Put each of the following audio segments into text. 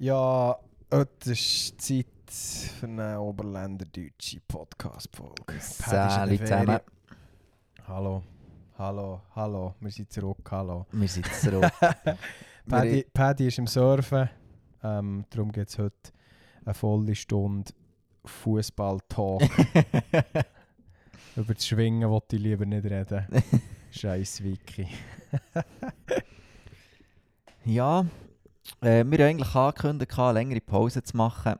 Ja, es ist Zeit für eine Oberländerdeutsche Podcast-Folge. Sali zusammen. Hallo, hallo, hallo, wir sind zurück, hallo. Wir sind zurück. Paddy, Paddy ist im Surfen, ähm, darum gibt es heute eine volle Stunde Fußball-Talk. Über das Schwingen wollte ich lieber nicht reden. Scheiß Wiki. ja, äh, wir haben eigentlich angekündigt, eine längere Pause zu machen.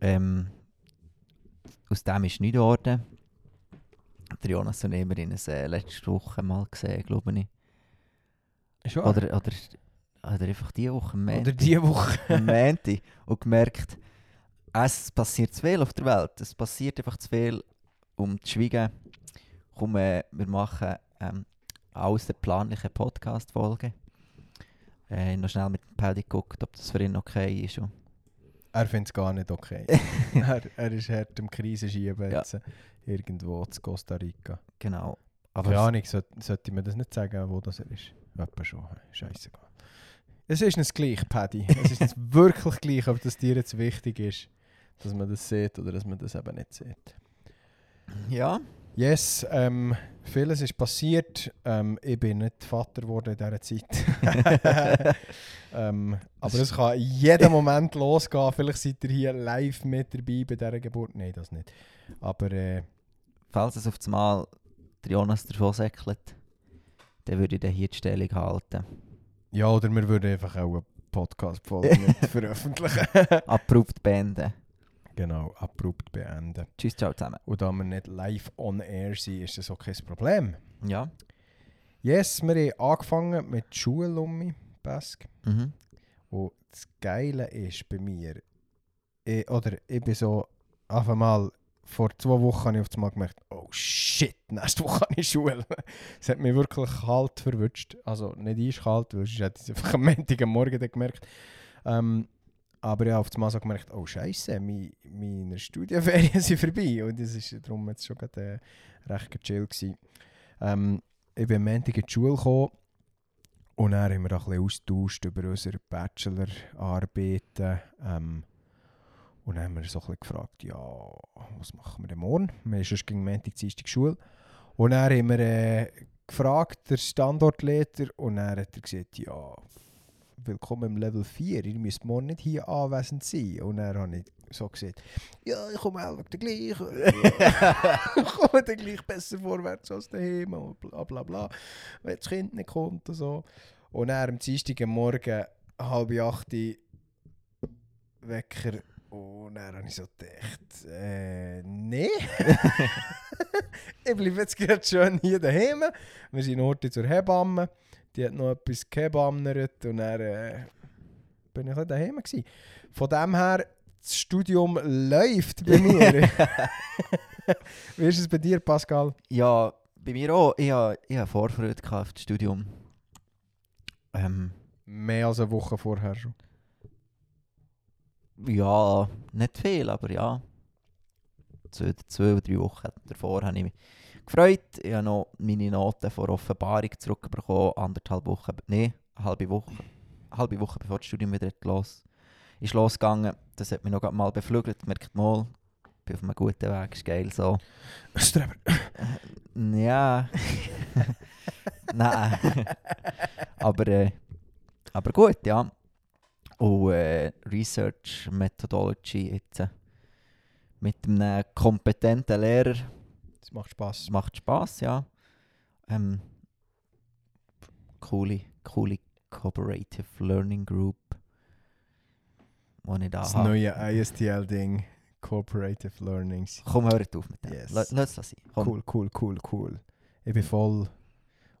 Ähm, aus dem ist nichts geworden. Der Jonas und ich haben ihn äh, letzte Woche mal gesehen, glaube ich. Schon? Oder, oder, oder einfach diese Woche. am Oder diese Woche. Montag. Und gemerkt, es passiert zu viel auf der Welt. Es passiert einfach zu viel, um zu schweigen. Komm, äh, wir machen ähm, außerplanliche Podcast-Folge. Äh, noch schnell mit dem Paddy geguckt, ob das für ihn okay ist. Und Er findet es gar nicht okay. er, er ist hart im Krisenschieben Ja. jetzt. Irgendwo zu Costa Rica. genau. Aber Keine Ahnung, sollte, sollte mir das nicht sagen, wo das er ist? Etwa schon. Scheißegal. Es ist nicht gleich, Paddy. Es ist nicht wirklich gleich, ob das dir jetzt wichtig ist, dass man das sieht oder dass man das eben nicht sieht. ja, Yes, ähm, vieles ist passiert. Ähm, ich bin nicht Vater geworden in dieser Zeit. ähm, aber es kann in jedem Moment losgehen. Vielleicht seid ihr hier live mit dabei bei dieser Geburt. Nein, das nicht. Aber äh, falls es auf das Mal der Jonas davon säckelt, dann würde ich dann hier die Stellung halten. ja, oder wir würden einfach auch eine Podcast-Folge veröffentlichen. Abrupt beenden. Genau, abrupt beenden. Tschüss, ciao zusammen. Und da wir nicht live on air sind, ist das auch kein Problem. Ja. Yes, wir haben angefangen mit um mich, Bask. Mhm. Und das Geile ist bei mir, ich, oder ich bin so, einfach mal, vor zwei Wochen habe ich auf einmal gemerkt, oh shit, nächste Woche habe ich Schule. Es hat mich wirklich kalt verwünscht. Also nicht eiskalt, weil sonst hätte ich es einfach am Montag am Morgen dann gemerkt. Ähm, aber ich habe auf einmal so gemerkt, oh scheiße, meine, meine Studienferien sind vorbei. Und das ist darum jetzt schon gerade, äh, recht chill gewesen. Ähm, ich bin am Montag in die Schule gekommen und dann haben wir ein bisschen austauscht über unsere Bachelorarbeiten. Ähm, und dann haben wir so ein bisschen gefragt, ja, was machen wir denn morgen? Wir haben sonst gegen Montag, Dienstag Schule. Und dann haben wir äh, gefragt, der Standortleiter, und dann hat er gesagt, ja, willkommen im Level 4, ihr müsst morgen nicht hier anwesend sein. Und dann habe ich so gesagt, ja, ich komme auch dann gleich, ich komme dann gleich besser vorwärts als daheim und bla bla bla, wenn das Kind nicht kommt und so. Und dann am Dienstag Morgen, halb acht, Wecker, und dann habe ich so gedacht, äh, nee. ich bleibe jetzt gerade schön hier daheim. Wir sind heute zur Hebamme. Die hat noch etwas gehebammert und dann äh, bin ich ein daheim gewesen. Von dem her, das Studium läuft bei mir. Wie ist es bei dir, Pascal? Ja, bei mir auch. Ich habe, ich habe Vorfreude auf das Studium. Ähm, Mehr als eine Woche vorher schon. ja, nicht viel, aber ja. Zwei, zwei oder drei Wochen davor habe ich mich gefreut. Ich habe noch meine Noten vor Offenbarung zurückbekommen. Anderthalb Wochen, nein, eine halbe Woche. Halbe Woche bevor das Studium wieder los ist losgegangen. Das hat mich noch mal beflügelt. Merkt mal, ich bin auf einem guten Weg, ist geil so. Streber. Ja. Nein. aber, äh, aber gut, ja. Und äh, Research Methodology jetzt äh, mit einem kompetenten Lehrer Macht Spass. macht Spaß, ja. Ähm, coole, coole Cooperative Learning Group, wo ich da Das habe. neue ISTL-Ding. Cooperative Learnings. Komm, hör auf mit dem. Yes. Lass das sein. Komm. Cool, cool, cool, cool. Ich bin voll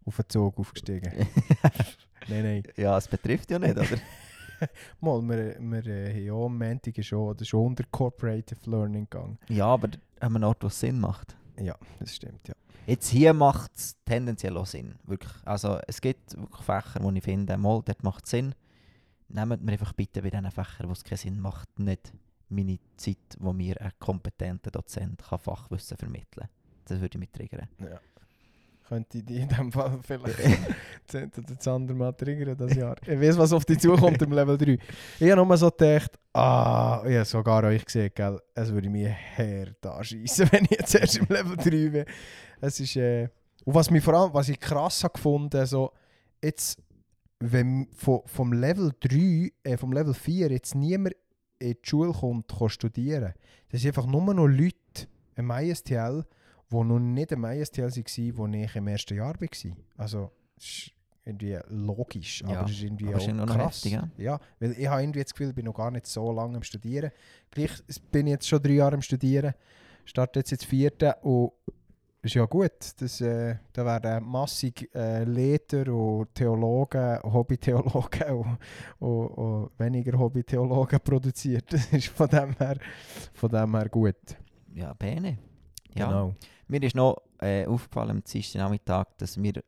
auf den Zug aufgestiegen. nein, nein. ja, es betrifft ja nicht, oder? Mal, wir, wir äh, ja am Montag schon, oder schon unter Cooperative Learning gegangen. ja, aber haben wir einen Ort, es Sinn macht. Ja, das stimmt, ja. Jetzt hier macht es tendenziell auch Sinn. Wirklich. Also es gibt wirklich Fächer, wo ich finde, mal, dort macht es Sinn. Nehmt mir einfach bitte bei diesen Fächern, wo es keinen Sinn macht, nicht meine Zeit, wo mir ein kompetenter Dozent kann Fachwissen vermitteln kann. Das würde mich triggern. Ja. Könnte ich die in dem Fall vielleicht das oder das andere mal triggern das Jahr. Ich weiß, was auf dich zukommt im Level 3. Ich habe nur so gedacht, ah, ich habe sogar euch gesehen, gell, es würde mir hart anschiessen, wenn ich jetzt erst im Level 3 bin. Es ist, äh, und was, mich vor allem, was ich krass habe gefunden, so, jetzt, wenn vom, vom Level 3, äh, vom Level 4 jetzt niemand in die Schule kommt, kann studieren, das sind einfach nur noch Leute im ISTL, die noch nicht im ISTL waren, wo ich im ersten Jahr war. Also, das ist irgendwie logisch, aber Ja, es ist irgendwie aber es ist auch immer noch krass. heftig, ja. Ja, weil ich habe irgendwie das Gefühl, ich bin noch gar nicht so lange am Studieren. Gleich bin ich jetzt schon drei Jahre am Studieren, starte jetzt ins vierte und ist ja gut. Das, äh, da werden massig äh, Lehrer und Theologen, Hobbytheologen und, und, und weniger Hobbytheologen produziert. Das ist von dem her, von dem her gut. Ja, Bene. Ja. Genau. Mir ist noch äh, aufgefallen am Dienstag Nachmittag, dass wir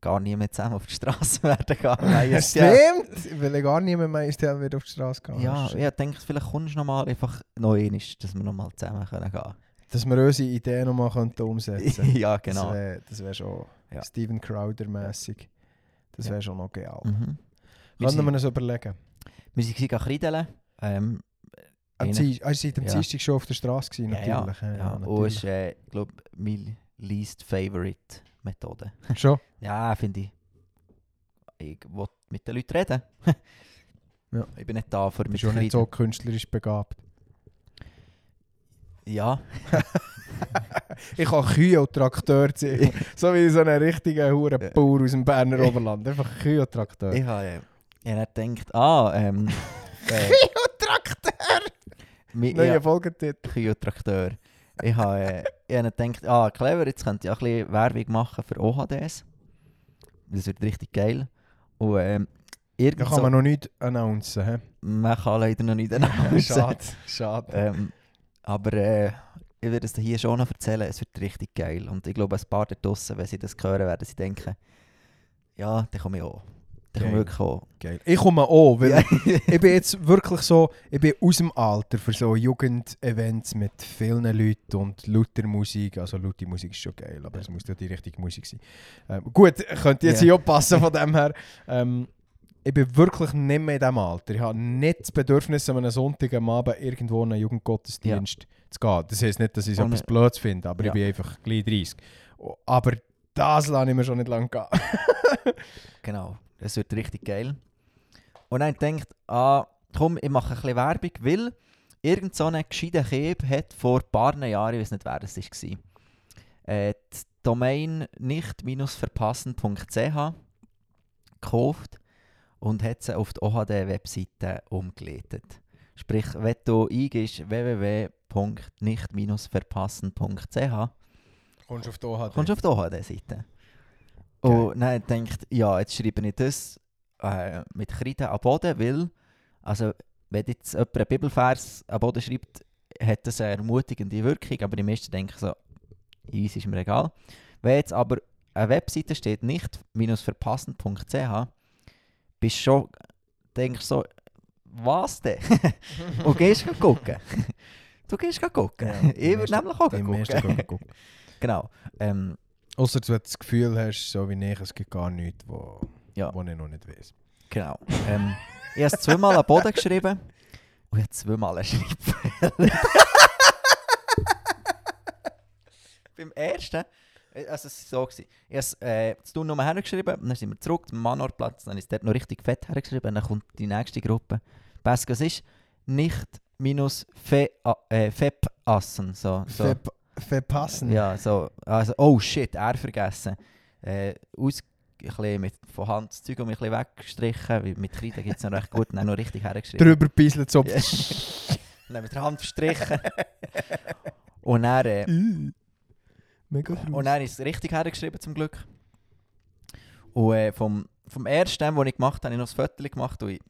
gar nie mehr zusammen auf die Straße werden gehen. Ja, Stimmt! Weil gar nicht mehr Stelle wieder auf die Straße gehen. ja, Shit. ich denke, vielleicht kommst du noch mal einfach noch einmal, dass wir noch mal zusammen können gehen Dass wir unsere Ideen nochmal umsetzen Ja, Das genau. wäre wär schon Ja. Steven Crowder-mässig. Das Ja. wäre schon noch genial. Mhm. Können wir uns überlegen? wir gegangen kreideln. Ähm, Ah, ihr seid am Ja. Dienstag schon auf der Straße gewesen, ja, ja, natürlich. Ja, ja. Und natürlich. es ist, äh, glaube meine least favorite Methode. Schon? Ja, finde ich. Ich will mit den Leuten reden. Ja. Ich bin nicht da für mit bist schon nicht so künstlerisch begabt. Ja, Ich kann Kühe und Trakteur ziehen. so wie so ein richtiger hure Ja. Bauer aus dem Berner Oberland. Einfach Kühe und Trakteur. ich habe hab dann gedacht, ah, ähm, äh, Kühe und Trakteur! Mi- Neuer ja, Folgetitel. Ich habe äh, ich gedacht, ah, clever, jetzt könnt ihr auch ein bisschen Werbung machen für OHDs. Das wird richtig geil. Und ähm, Da irgend kann so, man noch nicht announcen. hä? man kann leider noch nicht announcen. Schade, schade. Ähm, aber äh, ich werde es hier schon noch erzählen, es wird richtig geil. Und ich glaube, ein paar da draussen, wenn sie das hören, werden sie denken, ja, dann komme ich auch. Dann Geil. wirklich auch. Geil. Ich komme auch, weil Ja. ich bin jetzt wirklich so, ich bin aus dem Alter für so Jugendevents mit vielen Leuten und lauter Musik. Also laute Musik ist schon geil, aber Ja. es muss ja die richtige Musik sein. Ähm, gut, könnte jetzt Ja. hier auch passen von dem her. Ähm, ich bin wirklich nicht mehr in diesem Alter. Ich habe nicht das Bedürfnis, an einem Sonntag am Abend irgendwo in einen Jugendgottesdienst zu gehen. Das heisst nicht, dass ich es Oh, etwas Blöds finde, aber Ja. ich bin einfach gleich 30. Aber das lasse ich mir schon nicht lange gehen. Genau, das wird richtig geil. Und dann denkt, ah, komm, ich mache ein bisschen Werbung, weil irgend so ein gescheiter Keb hat vor ein paar Jahren, ich weiß nicht, wer das war, äh, die Domain nicht-verpassen.ch gekauft und hat sie auf die OHD-Webseite umgeleitet. Sprich, wenn du eingibst www.nicht-verpassen.ch, Kommst du auf die OHD? Und dann denkt, ja, jetzt schreibe ich das äh, mit Kreide am Boden, weil, also, wenn jetzt jemand einen Bibelvers am Boden schreibt, hat das eine ermutigende Wirkung, aber die meisten denken so, easy ist mir egal. Wenn jetzt aber eine Webseite steht, nicht-verpassen.ch, bist du schon, denkst so, was denn? Und gehst gucken. Du gehst gucken. Ja, ich würde nämlich auch gucken. gucken. Genau. Ähm, Ausser du das Gefühl hast, so wie ich, es gibt gar nichts, wo, Ja. wo ich noch nicht weiß. Genau. Ähm, ich habe es zweimal am Boden geschrieben und ich habe zweimal einen Schreibfehler. Beim ersten, äh, also es war so, gewesen. ich habe es äh, zu tun nur hergeschrieben, dann sind wir zurück zum Manorplatz, dann ist es dort noch richtig fett hergeschrieben, dann kommt die nächste Gruppe. Best was ist, nicht minus fe, äh, fepassen. So, so. Verp verpassen. Ja, so, also, oh shit, er vergessen. Äh, aus, ein bisschen mit, von Hand das Zeug ein bisschen weggestrichen, mit Kreide gibt es noch recht gut, und dann noch richtig hergeschrieben. Drüber pisselt so. Und dann mit der Hand verstrichen. und dann, äh, Mega und gruselig. dann ist es richtig hergeschrieben, zum Glück. Und äh, vom, vom ersten, den ich gemacht habe, habe ich noch ein Foto gemacht und ich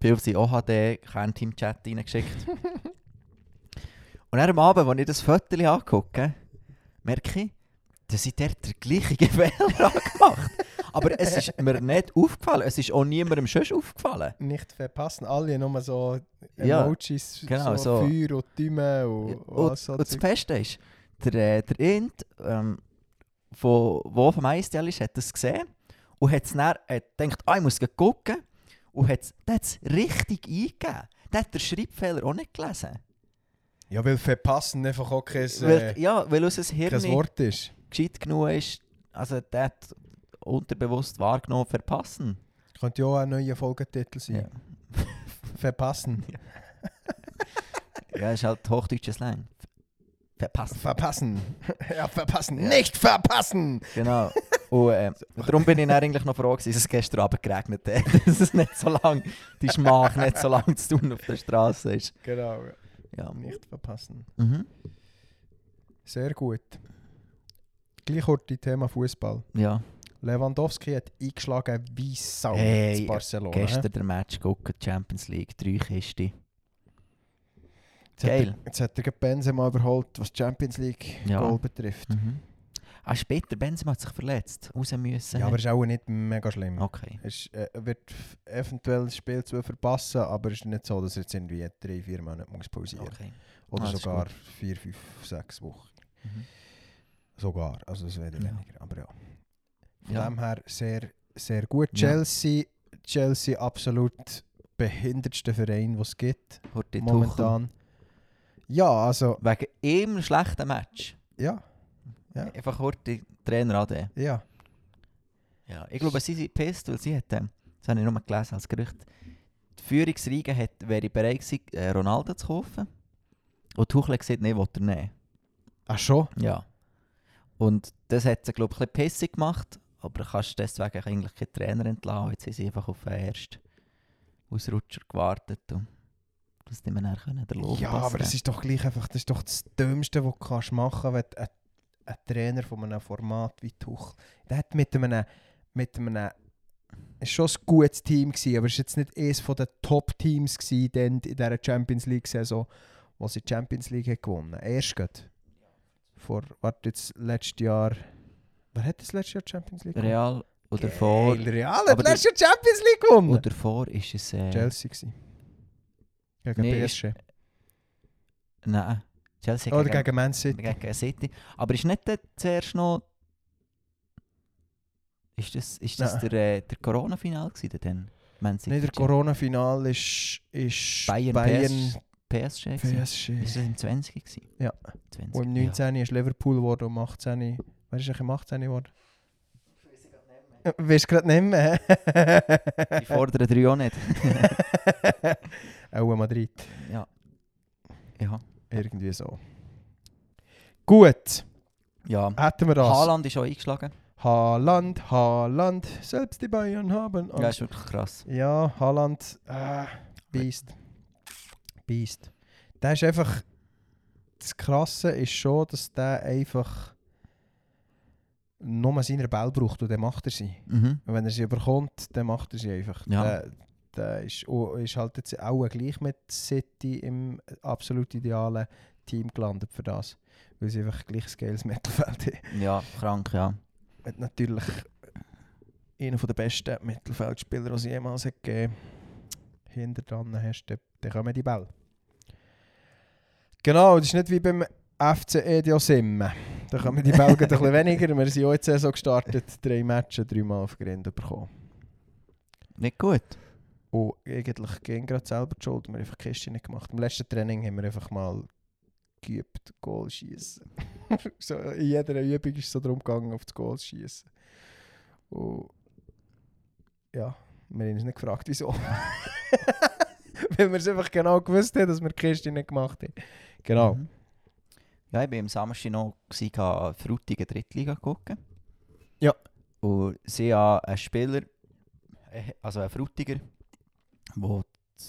bin auf seinen OHD-Kernteam-Chat reingeschickt. und dann am Abend, als ich das Foto angucke, merke ich, dass ich dort den gleichen Fehler gemacht Aber es ist mir nicht aufgefallen. Es ist auch niemandem schon aufgefallen. Nicht verpassen. Alle nur so Ja, Emojis, genau, so, so. Feuer und Däume und, und, Und, so und das. Beste ist, der, äh, der Int, ähm, von, wo auf dem ist, hat das gesehen und hat dann hat gedacht, ah, ich muss gucken. Und hat es richtig eingegeben. Der hat den Schreibfehler auch nicht gelesen. Ja, weil verpassen einfach auch kein, äh, Weil, ja, weil unser Hirn kein Wort ist. gescheit genug ist. Also der hat unterbewusst wahrgenommen, verpassen. Könnte ja auch ein neuer Folgetitel sein. Verpassen. Ja, ist halt hochdeutsches Slang. Verpassen. Verpassen. ja, verpassen. Nicht verpassen! Genau. Und äh, darum bin ich dann eigentlich noch froh, dass es gestern Abend geregnet hat. dass es nicht so lang, die Schmach nicht so lange zu tun auf der Straße ist. Genau. Ja. Nicht verpassen. Mhm. Sehr gut. Gleich kurz Thema Fußball. Ja. Lewandowski hat eingeschlagen wie Sau Hey, Barcelona. Gestern der Match gucken, Champions League, drei Kisten. Jetzt hat geil. er- Jetzt hat er Benzema überholt, was die Champions League Ja. Goal betrifft. Mhm. Ah, später, Benzema hat sich verletzt, raus müssen. Ja, aber ist auch nicht mega schlimm. Okay. Es ist, äh, wird eventuell das Spiel zwar verpassen, aber es ist nicht so, dass er jetzt irgendwie drei, vier Monate muss pausieren muss. okay. Oder Ah, sogar vier, fünf, sechs Wochen. Mhm. Sogar, also es wäre Ja. weniger. Aber ja. Von Ja. dem her sehr, sehr gut. Ja. Chelsea, Chelsea absolut behindertste Verein, den es gibt Horti Tuchel. momentan. Ja, also, Wegen einem schlechten Match. ja, Ja. Einfach Horti Trainer an ja. Ja, ich glaube, sie sind pisst, weil sie hat, ähm, das habe ich nur gelesen als Gerücht, die Führungsriege hat, wäre bereit gewesen, äh, Ronaldo zu kaufen. Und Tuchel hat gesagt, nein, will er nicht. Ach schon? Ja. Und das hat sie, glaube ich, ein bisschen pissig gemacht, aber du kannst deswegen eigentlich keinen Trainer entlassen. Jetzt haben sie einfach auf den ersten Ausrutscher gewartet und dass die mir dann können Lob Ja, aber das ist doch gleich einfach, das ist doch das Dümmste, was du kannst machen kannst, wenn du ein, ein Trainer von einem Format wie Tuchel, der hat mit einem, mit einem, es war schon ein gutes Team, gewesen, aber es war jetzt nicht eines den Top-Teams in dieser Champions League-Saison, wo sie die Champions League hat gewonnen haben. Erst gerade. Vor, warte jetzt, letztes Jahr, wer hat das letztes Jahr die Champions League gewonnen? Real davor, Geil, Real Aber hat letztes Jahr die Champions League gewonnen! und davor ist es... Äh, Chelsea gewesen. Gegen Nee, PSG. Nein, Chelsea Oder gegen Man City. gegen City. Aber ist nicht zuerst noch... Ist das, ist das Nein. der, äh, der Corona-Final dann? Man City, Nicht der Corona-Final ist, ist Bayern, Bayern PSG gewesen? PSG. Ist das im 20 gewesen? Ja. 20, Und im 19. ist Liverpool geworden, um 18. Wer ist eigentlich im 18. geworden? Weißt gerade nicht mehr? Ja. Die vorderen drei auch nicht. Auch Madrid. ja. Ja. Irgendwie so. Gut, Ja. hätten wir das. Haaland ist auch eingeschlagen. Haaland, Haaland. Selbst die Bayern haben. Ja, ist wirklich krass. Ja, Haaland, äh, Beast. Beast. Der ist einfach. Das Krasse ist schon, dass der einfach nur seine Ball braucht und dann macht er sie. Mhm. Und wenn er sie überkommt, dann macht er sie einfach. Ja. Der, der ist, oh, ist halt jetzt auch gleich mit City im absolut idealen Team gelandet für das. Weil sie einfach gleich Scales Mittelfeld haben. Ja, krank, ja. Hat natürlich einer der besten Mittelfeldspieler, die es jemals hat gegeben Hinter dran hast, dann, dann kommen die Bälle. Genau, das ist nicht wie beim FC Edio Simme. Da kommen die gerade ein bisschen weniger. Wir sind auch jetzt so gestartet, drei Matches, dreimal auf Grind bekommen. Nicht gut. Und eigentlich gehen gerade selber die Schuld. Wir haben einfach die Kiste nicht gemacht. Im letzten Training haben wir einfach mal geübt, Goal schießen. so, in jeder Übung ist es so darum gegangen, auf das Goal schießen. Und ja, wir haben uns nicht gefragt, wieso. Weil wir es einfach genau gewusst haben, dass wir die Kiste nicht gemacht haben. Genau. Mhm. Ja, ich war am Samstag noch gewesen, Frutigen Drittliga gucken. Ja. Und sie haben einen Spieler, äh, also einen Frutiger, der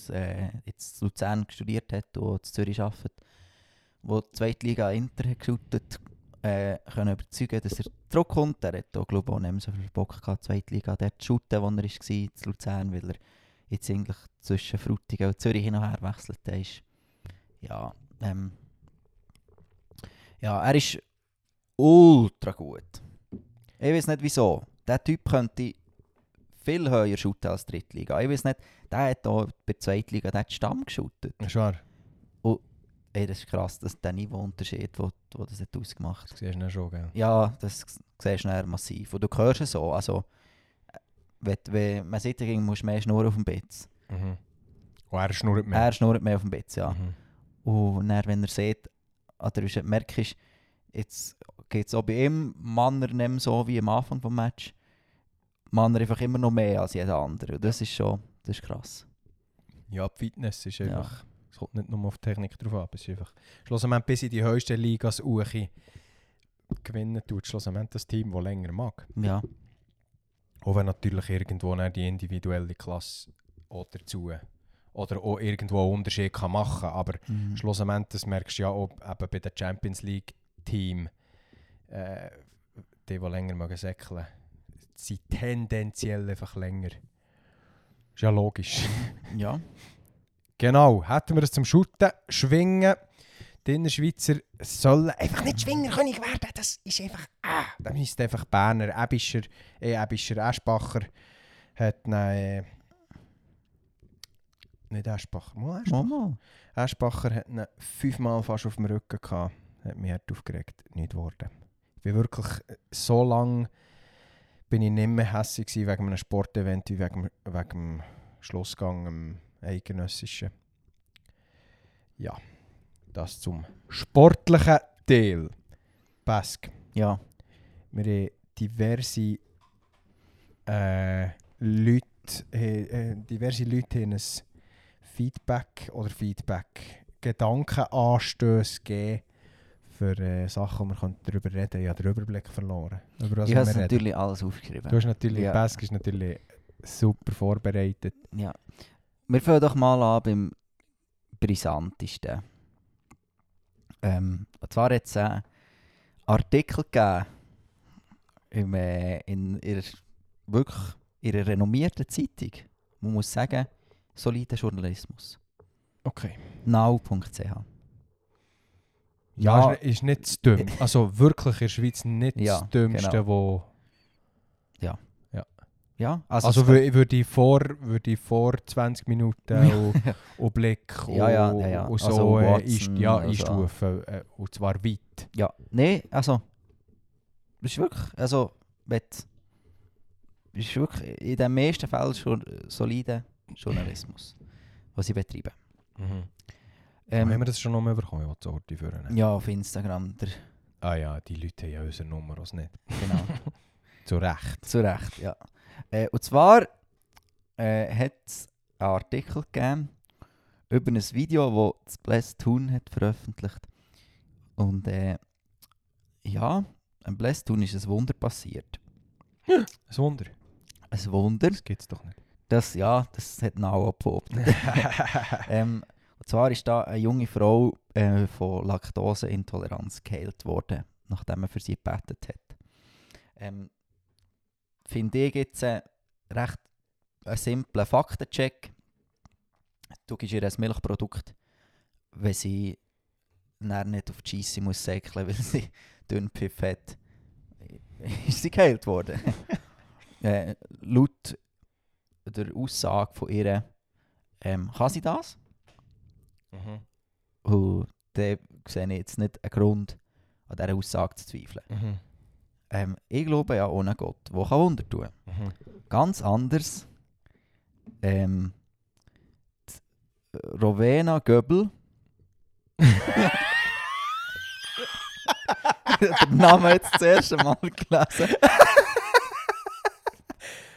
äh, jetzt in Luzern studiert hat und in Zürich arbeitet, der die zweite Liga Inter hat geschootet, äh, können überzeugen, dass er zurückkommt. Er hat auch, glaube auch nicht mehr so viel Bock gehabt, die zweite Liga dort zu shooten, wo er war, in Luzern, weil er jetzt eigentlich zwischen Frutigen und Zürich hin und her wechselt. Der ist, ja, ähm, ja, er ist ultra gut. Ich weiß nicht wieso. Der Typ könnte viel höher shooten als Drittliga. Ich weiß nicht, der hat auch bei der Zweitliga den Stamm geshootet. Ist wahr? ey, das ist krass, dass der Niveauunterschied, wo, wo das hat ausgemacht Das siehst du schon, gell? Ja, das siehst du massiv. Und du hörst es so, also äh, wenn, wenn man sieht, du musst mehr schnurren auf dem Bett. Mhm. Und er schnurrt mehr. Er schnurrt mehr auf dem Bett, ja. Mhm. Und dann, wenn er sieht, oder du merkst, jetzt geht es auch bei ihm Männer nicht mehr so wie am Anfang des Match. Männer einfach immer noch mehr als jeder andere. Und das ist schon, das ist krass. Ja, die Fitness ist einfach... Es kommt nicht nur auf die Technik drauf an, es ist einfach... Schlussendlich bis in die höchsten Ligas uchi gewinnen tut schlussendlich das Team, das länger mag. Ja, Auch wenn natürlich irgendwo die individuelle Klasse auch dazu oder auch irgendwo einen Unterschied kann machen aber mhm. schlussendlich, das merkst du ja auch eben bei den Champions League Team, äh, die, die länger mögen säckeln, sind tendenziell einfach länger. Ist ja logisch. ja. genau, hätten wir es zum Shooten, Schwingen. Die Innerschweizer sollen einfach nicht Schwingerkönig werden. Das ist einfach. Ah, da müsste einfach Berner, Ebischer, eh, Ebischer, Eschbacher hat äh, nicht Eschbacher, mal Eschbacher. Mama. Eschbacher hat ihn fünfmal fast auf dem Rücken gehabt. Hat mich hart aufgeregt. Nicht geworden. Ich bin wirklich so lange bin ich nicht mehr hässlich gewesen wegen einem Sportevent wie wegen, wegen dem Schlussgang im Eidgenössischen. Ja, das zum sportlichen Teil. Bask. Ja, Wir haben diverse äh, Leute, äh, äh, diverse Leute haben ein Feedback oder Feedback, Gedankenanstöße gegeben für äh, Sachen, die wir darüber reden können. Ich habe den Überblick verloren. Über ich habe es reden. natürlich alles aufgeschrieben. Du hast natürlich, Ja. Bask ist natürlich super vorbereitet. Ja. Wir fangen doch mal an beim brisantesten. Ähm, und zwar hat es einen Artikel gegeben im, äh, in ihrer, wirklich ihrer renommierten Zeitung. Man muss sagen, solider Journalismus. Okay. Now.ch. Ja, ist, ist nicht das Dümm. Also wirklich in der Schweiz nicht Ja, das Dümmste, genau. wo... Ja, also, Also, es würde würd ich, vor, würd ich vor 20 Minuten und, und Blick Ja, ja, und, ja, ja. und so Also äh, einst- ja, also- einstufen. Äh, und zwar weit. Ja, nee, also. Das ist wirklich. Also, wenn. ist wirklich in den meisten Fällen schon solider Journalismus, was sie betreiben. Mhm. Ähm, haben wir das schon noch mal bekommen, was die Orte führen? ja, auf Instagram, der, Ah ja, die Leute haben ja unsere Nummer auch nicht. genau. Zu Recht. Zu Recht, ja. Äh, und zwar äh, hat es einen Artikel gegeben über ein Video, das Bless Toon hat veröffentlicht. Und äh, ja, ein Bless Toon ist ein Wunder passiert. Ein Wunder. Ein Wunder, Das gibt es doch nicht. das, ja, das hat auch behauptet. ähm, und zwar ist da eine junge Frau äh, von Laktoseintoleranz geheilt worden, nachdem man für sie gebetet hat. Ähm, Finde ich jetzt äh, recht einen simplen Faktencheck. Du gibst ihr ein Milchprodukt, wenn sie dann nicht auf die Scheisse muss säckeln, weil sie dünn Pfiff hat, ist sie geheilt worden. äh, laut der Aussage von ihr ähm, kann sie das. Mhm. Und dann sehe ich jetzt nicht einen Grund, an dieser Aussage zu zweifeln. Mhm. Ähm, ich glaube ja ohne Gott, der kann Wunder tun. Mhm. Ganz anders. Ähm, Rowena Göbel. Den Namen jetzt das erste Mal gelesen.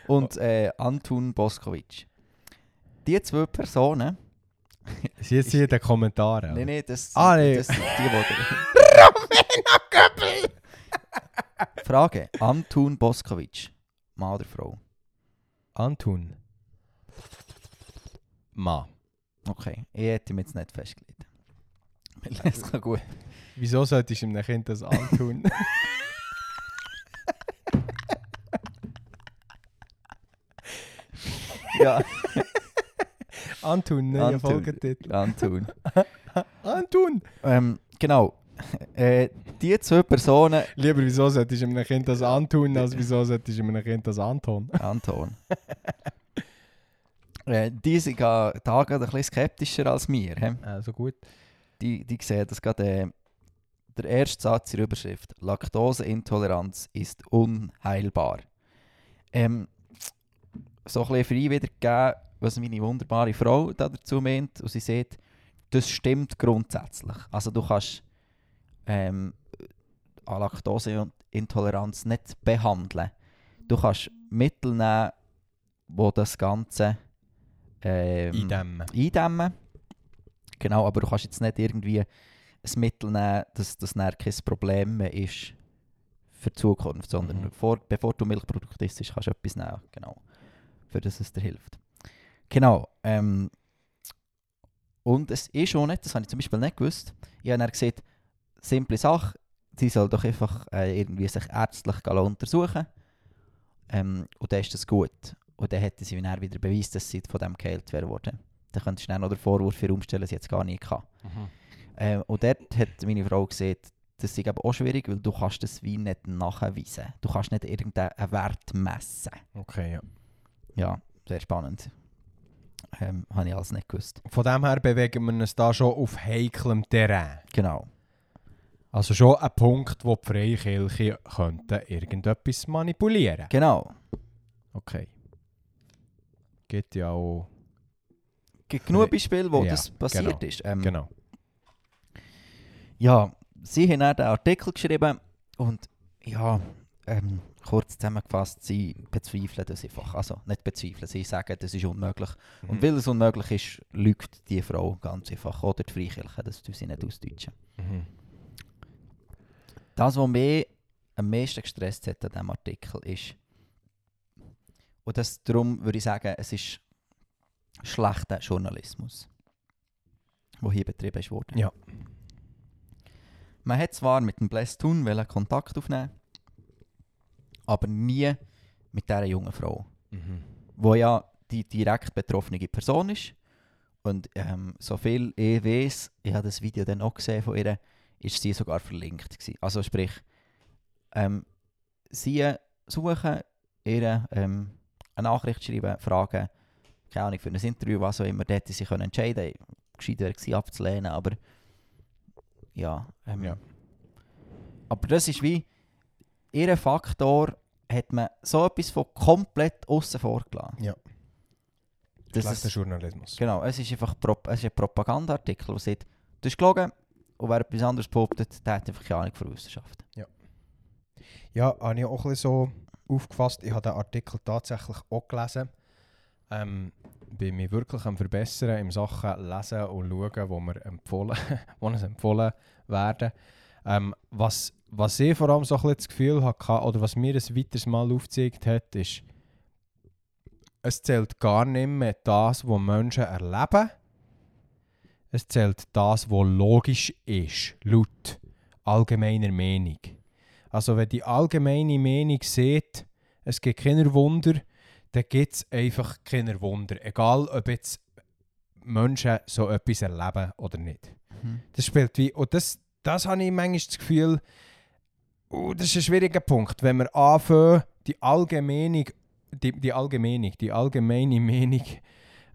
Und äh, Antun Boskovic. Die zwei Personen. Sie jetzt hier in den Kommentaren. Nein, nein, das, Ah, nee. das sind die, die. Rowena Göbel! Frage: Antun Boskovic. Mann oder Frau? Antun. Ma. Okay, ich hätte mich jetzt nicht festgelegt. Es kann gut. Wieso solltest du einem Kind das antun? Ja, antun, neuer Antun. Folgetitel. Antun. Antun! Ähm, genau. Äh, die zwei Personen. Lieber, wieso solltest du einem Kind das antun, als wieso solltest du einem Kind das Anton? Anton. äh, die sind an Tagen ein bisschen skeptischer als wir. He? Also gut. die, die sehen das gerade. Äh, der erste Satz in der Überschrift: Laktoseintoleranz ist unheilbar. Ähm, so ein bisschen frei wiedergegeben, was meine wunderbare Frau da dazu meint. Und sie sagt, das stimmt grundsätzlich. Also du kannst ähm, eine Laktoseintoleranz nicht behandeln. Du kannst Mittel nehmen, wo das Ganze ähm, Eindämmen. eindämmen. Genau, aber du kannst jetzt nicht irgendwie ein Mittel nehmen, dass das dann kein Problem mehr ist für die Zukunft, sondern Mhm. vor, bevor du Milchprodukte isst, kannst du etwas nehmen, genau, für das es dir hilft. Genau, ähm, und es ist auch nicht, das habe ich zum Beispiel nicht gewusst, ich habe dann gesagt, simple Sache, sie soll doch einfach äh, irgendwie sich ärztlich untersuchen ähm, und dann ist das gut. Und dann hätte sie dann wieder beweisen, dass sie von dem geheilt wäre worden. Dann könntest du dann noch den Vorwurf für umstellen, sie jetzt gar nicht gehabt. Ähm, und dort hat meine Frau gesagt, das ist aber auch schwierig, weil du kannst das wie nicht nachweisen. Du kannst nicht irgendeinen Wert messen. Okay, ja. Ja, sehr spannend. Ähm, habe ich alles nicht gewusst. Von dem her bewegen wir uns da schon auf heiklem Terrain. Genau. Also schon ein Punkt, wo die Freikirche könnte irgendetwas manipulieren Genau. Okay. Gibt ja auch... Gibt genug Beispiele, wo ja, das passiert genau, ist. Ähm, Genau. Ja, sie haben dann den Artikel geschrieben und ja, ähm, kurz zusammengefasst, sie bezweifeln das einfach. Also nicht bezweifeln, sie sagen, das ist unmöglich. Und Mhm. weil es unmöglich ist, lügt die Frau ganz einfach. Oder die Freikirche, das tun sie nicht ausdeutschen. Mhm. Das, was mich am meisten gestresst hat an diesem Artikel, ist, und das, darum würde ich sagen, es ist schlechter Journalismus, der hier betrieben worden. Ja. Man hat zwar mit dem Bless Thun Kontakt aufnehmen, aber nie mit dieser jungen Frau, Mhm. wo ja die direkt betroffene Person ist. Und ähm, so viel ich weiß, ich habe das Video dann auch gesehen von ihr, ist sie sogar verlinkt gewesen. Also sprich, ähm, sie suchen, ihr ähm, eine Nachricht schreiben, fragen, keine Ahnung, für ein Interview, was auch immer, dort sie können entscheiden, gescheit wäre gewesen, abzulehnen, aber ja, ähm, Ja. aber das ist wie, ihr Faktor hat man so etwas von komplett außen vor gelassen. Ja. Das Schlechter ist, Journalismus. genau, es ist einfach Prop es ist ein Propagandaartikel, der sagt, du hast gelogen und wer etwas anderes behauptet, der hat einfach keine Ahnung von Wissenschaft. Ja, habe ich auch ein so aufgefasst. Ich habe den Artikel tatsächlich auch gelesen. Ähm, bin mich wirklich am Verbessern in Sachen Lesen und Schauen, wo mir empfohlen, wo uns empfohlen werden. Ähm, was, was ich vor allem so ein bisschen das Gefühl hatte, oder was mir ein weiteres Mal aufgezeigt hat, ist, es zählt gar nicht mehr das, was Menschen erleben. Es zählt das, was logisch ist, laut allgemeiner Meinung. Also wenn die allgemeine Meinung sieht, es gibt keine Wunder, dann gibt es einfach keine Wunder. Egal, ob jetzt Menschen so etwas erleben oder nicht. Das spielt wie... Und das, das habe ich manchmal das Gefühl, oh, das ist ein schwieriger Punkt. Wenn wir anfangen, die allgemeine, die, die allgemeine, die allgemeine Meinung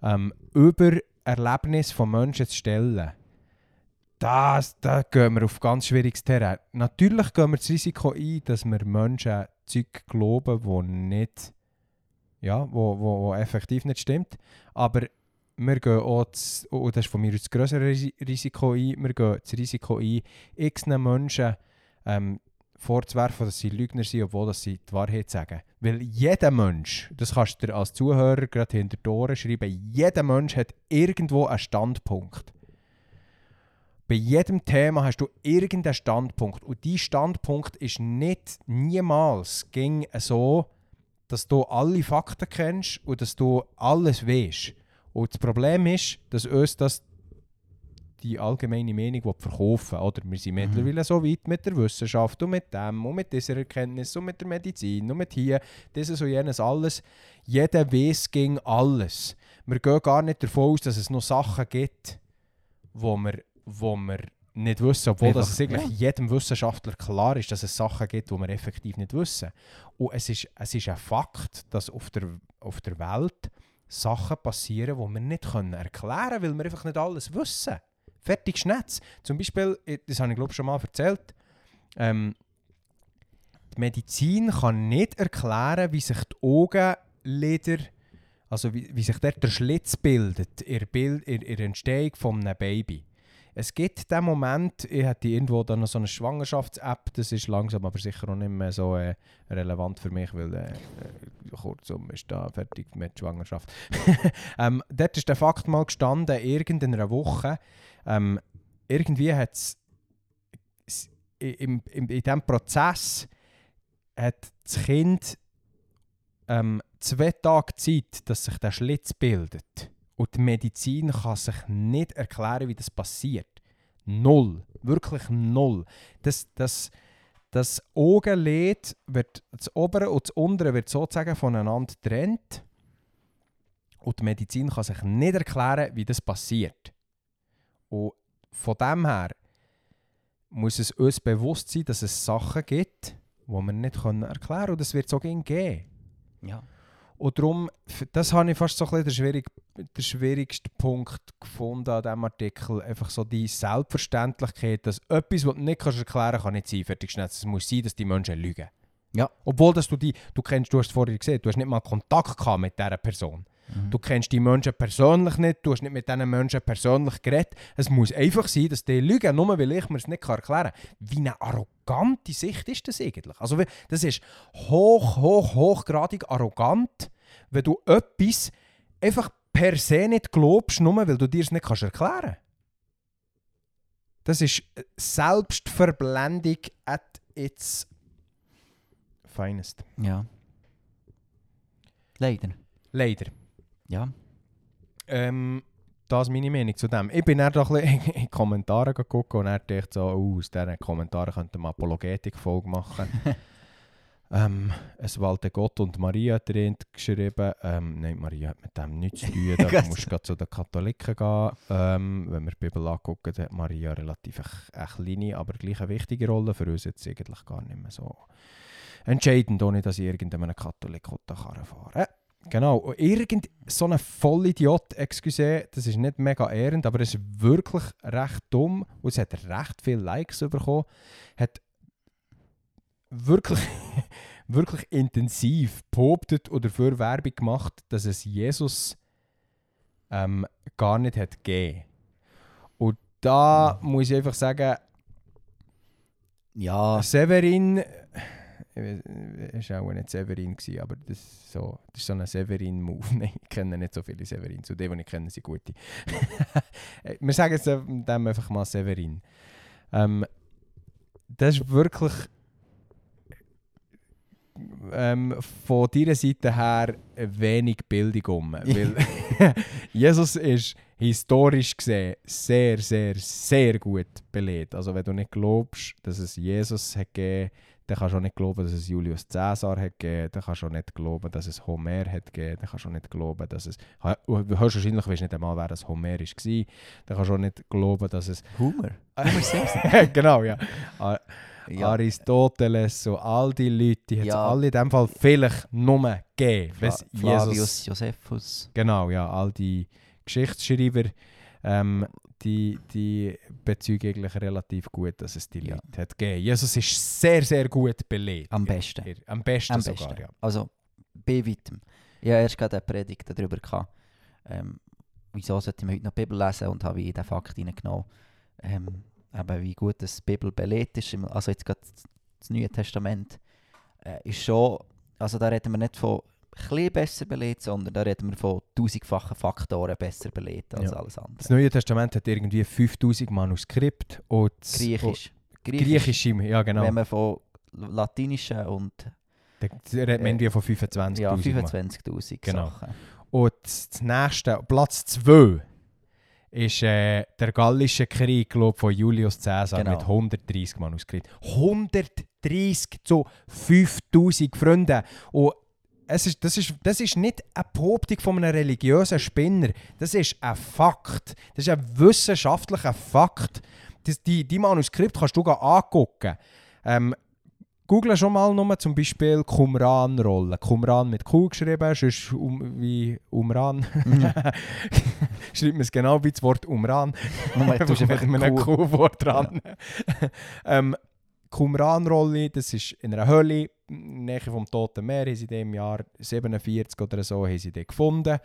ähm, über Erlebnisse von Menschen zu stellen, das, da gehen wir auf ganz schwieriges Terrain. Natürlich gehen wir das Risiko ein, dass wir Menschen Zeug glauben, wo nicht, ja, wo, wo, wo effektiv nicht stimmt. Aber wir gehen auch, das, und das ist von mir das größere Ris- Risiko ein, wir gehen das Risiko ein, x Menschen ähm, vorzuwerfen, dass sie Lügner sind, obwohl dass sie die Wahrheit sagen. Weil jeder Mensch, das kannst du dir als Zuhörer gerade hinter die Ohren schreiben, jeder Mensch hat irgendwo einen Standpunkt. Bei jedem Thema hast du irgendeinen Standpunkt. Und dieser Standpunkt ist nicht niemals ging so, dass du alle Fakten kennst und dass du alles weißt. Und das Problem ist, dass uns das die allgemeine Meinung verkaufen oder Wir sind mittlerweile so weit mit der Wissenschaft und mit dem und mit dieser Erkenntnis und mit der Medizin und mit hier, dieses und jenes alles. Jeder weiß ging alles. Wir gehen gar nicht davon aus, dass es noch Sachen gibt, wo wir, wo wir nicht wissen, obwohl dass es eigentlich jedem Wissenschaftler klar ist, dass es Sachen gibt, die wir effektiv nicht wissen. Und es ist, es ist ein Fakt, dass auf der, auf der Welt Sachen passieren, die wir nicht können erklären können, weil wir einfach nicht alles wissen. Fertig Schnetz. Zum Beispiel, das habe ich glaube schon mal erzählt, ähm, die Medizin kann nicht erklären, wie sich die Augenlider, also wie, wie sich dort der Schlitz bildet in der, in, in Entstehung von einem Baby. Es gibt den Moment, ich hatte irgendwo dann noch so eine Schwangerschafts-App, das ist langsam aber sicher auch nicht mehr so äh, relevant für mich, weil äh, äh, kurzum ist da fertig mit Schwangerschaft. ähm, dort ist der Fakt mal gestanden, irgendeiner Woche, ähm, irgendwie hat es im, im, in diesem Prozess hat das Kind ähm, zwei Tage Zeit, dass sich der Schlitz bildet. Und die Medizin kann sich nicht erklären, wie das passiert. Null. Wirklich null. Das, das, das Augenlid wird, das obere und das untere wird sozusagen voneinander getrennt. Und die Medizin kann sich nicht erklären, wie das passiert. Und von dem her muss es uns bewusst sein, dass es Sachen gibt, die wir nicht erklären können. Und das wird es auch geben. Ja. Und darum, das habe ich fast so ein bisschen den, schwierig, den schwierigsten Punkt gefunden an diesem Artikel. Einfach so die Selbstverständlichkeit, dass etwas, was du nicht kannst erklären kannst, kann nicht sein. Fertig schnell. Es muss sein, dass die Menschen lügen. Ja. Obwohl dass du die, du kennst, du hast es vorher gesehen, du hast nicht mal Kontakt gehabt mit dieser Person. Mhm. Du kennst die Menschen persönlich nicht, du hast nicht mit diesen Menschen persönlich geredet. Es muss einfach sein, dass die lügen, nur weil ich mir es nicht erklären kann. Wie eine arrogante Sicht ist das eigentlich? Also das ist hoch, hoch, hochgradig arrogant, wenn du etwas einfach per se nicht glaubst, nur weil du dir es nicht kannst erklären kannst. Das ist äh, Selbstverblendung at its finest. Ja. Leider. Leider. Ja. Ähm, das ist meine Meinung zu dem. Ich bin dann doch ein bisschen in die Kommentare geguckt und dann dachte so, oh, aus diesen Kommentaren könnte man Apologetik-Folge machen. ähm, es walten Gott und Maria drin geschrieben. Ähm, nein, Maria hat mit dem nichts zu tun. Da musst du zu den Katholiken gehen. Ähm, wenn wir die Bibel angucken, hat Maria relativ eine, eine kleine, aber gleich eine wichtige Rolle. Für uns jetzt eigentlich gar nicht mehr so entscheidend, ohne dass ich irgendeinem Katholik Karre fahre. Genau, irgend so ein Vollidiot, excuse, das ist nicht mega ehrend, aber es ist wirklich recht dumm und es hat recht viele Likes bekommen, hat wirklich, wirklich intensiv behauptet oder für Werbung gemacht, dass es Jesus ähm, gar nicht hat gegeben. Und da muss ich einfach sagen, Ja. Severin, es war auch nicht Severin, gewesen, aber das ist so, das ist so ein Severin-Move. Nein, ich kenne nicht so viele Severin. Zu denen, die ich kenne, sind gute. Wir sagen jetzt dem einfach mal Severin. Ähm, das ist wirklich ähm, von deiner Seite her wenig Bildung um. Weil Jesus ist historisch gesehen sehr, sehr, sehr gut belegt. Also wenn du nicht glaubst, dass es Jesus hat gegeben, dann kannst du auch nicht glauben, dass es Julius Caesar hat gegeben, dann kannst du auch nicht glauben, dass es Homer hat gegeben, dann kannst du auch nicht glauben, dass es... Ha- Höchstwahrscheinlich weißt du nicht einmal, wer das Homer war. Dann kannst du auch nicht glauben, dass es... Humor. Homer Simpson. genau, ja. A- Ja. Aristoteles und all die Leute, die hat es Ja. alle in dem Fall vielleicht nur gegeben. Fla Flavius Jesus, Josephus. genau, ja, all die Geschichtsschreiber, ähm, die, die bezeugen eigentlich relativ gut, dass es die Ja. Leute hat gegeben. Jesus ist sehr, sehr gut belegt. Am Ja, besten. er- Am besten Am sogar, besten. ja. Also, bei weitem. Ich habe erst gerade eine Predigt darüber gehabt. Ähm, wieso sollte ich heute noch die Bibel lesen und habe ich den Fakt reingenommen. Ähm, wie gut das Bibel belegt ist. Also jetzt gerade das Neue Testament äh, ist schon, also da reden wir nicht von bisschen besser belegt, sondern da reden wir von tausendfachen Faktoren besser belegt als Ja. alles Das andere. Neue Testament hat irgendwie 5000 Manuskript und das- Griechisch. und Griechisch, ja genau. Wenn man von latinischen und Da da redet man Äh, irgendwie von 25'000 ja, Mal. 25'000 Genau. Sachen. Und das nächste, Platz 2, ist äh, der Gallische Krieg glaub, von Julius Caesar Genau. mit 130 Manuskripten. 130 zu 5000 Freunden. Und es ist, das, ist, das ist nicht eine Behauptung von einem religiösen Spinner. Das ist ein Fakt. Das ist ein wissenschaftlicher Fakt. Das, die, die Manuskript kannst du angucken. Ähm, google schon mal nur zum Beispiel Qumran-Rolle. Qumran mit Q geschrieben, sonst um, wie Umran. Mhm. Schreibt man es genau wie das Wort Umran. Nur, du mit einem. Q-Wort dran. ähm, Qumran-Rolle, das ist in einer der Nähe vom Toten Meer, haben sie im Jahr 47 oder so haben sie gefunden.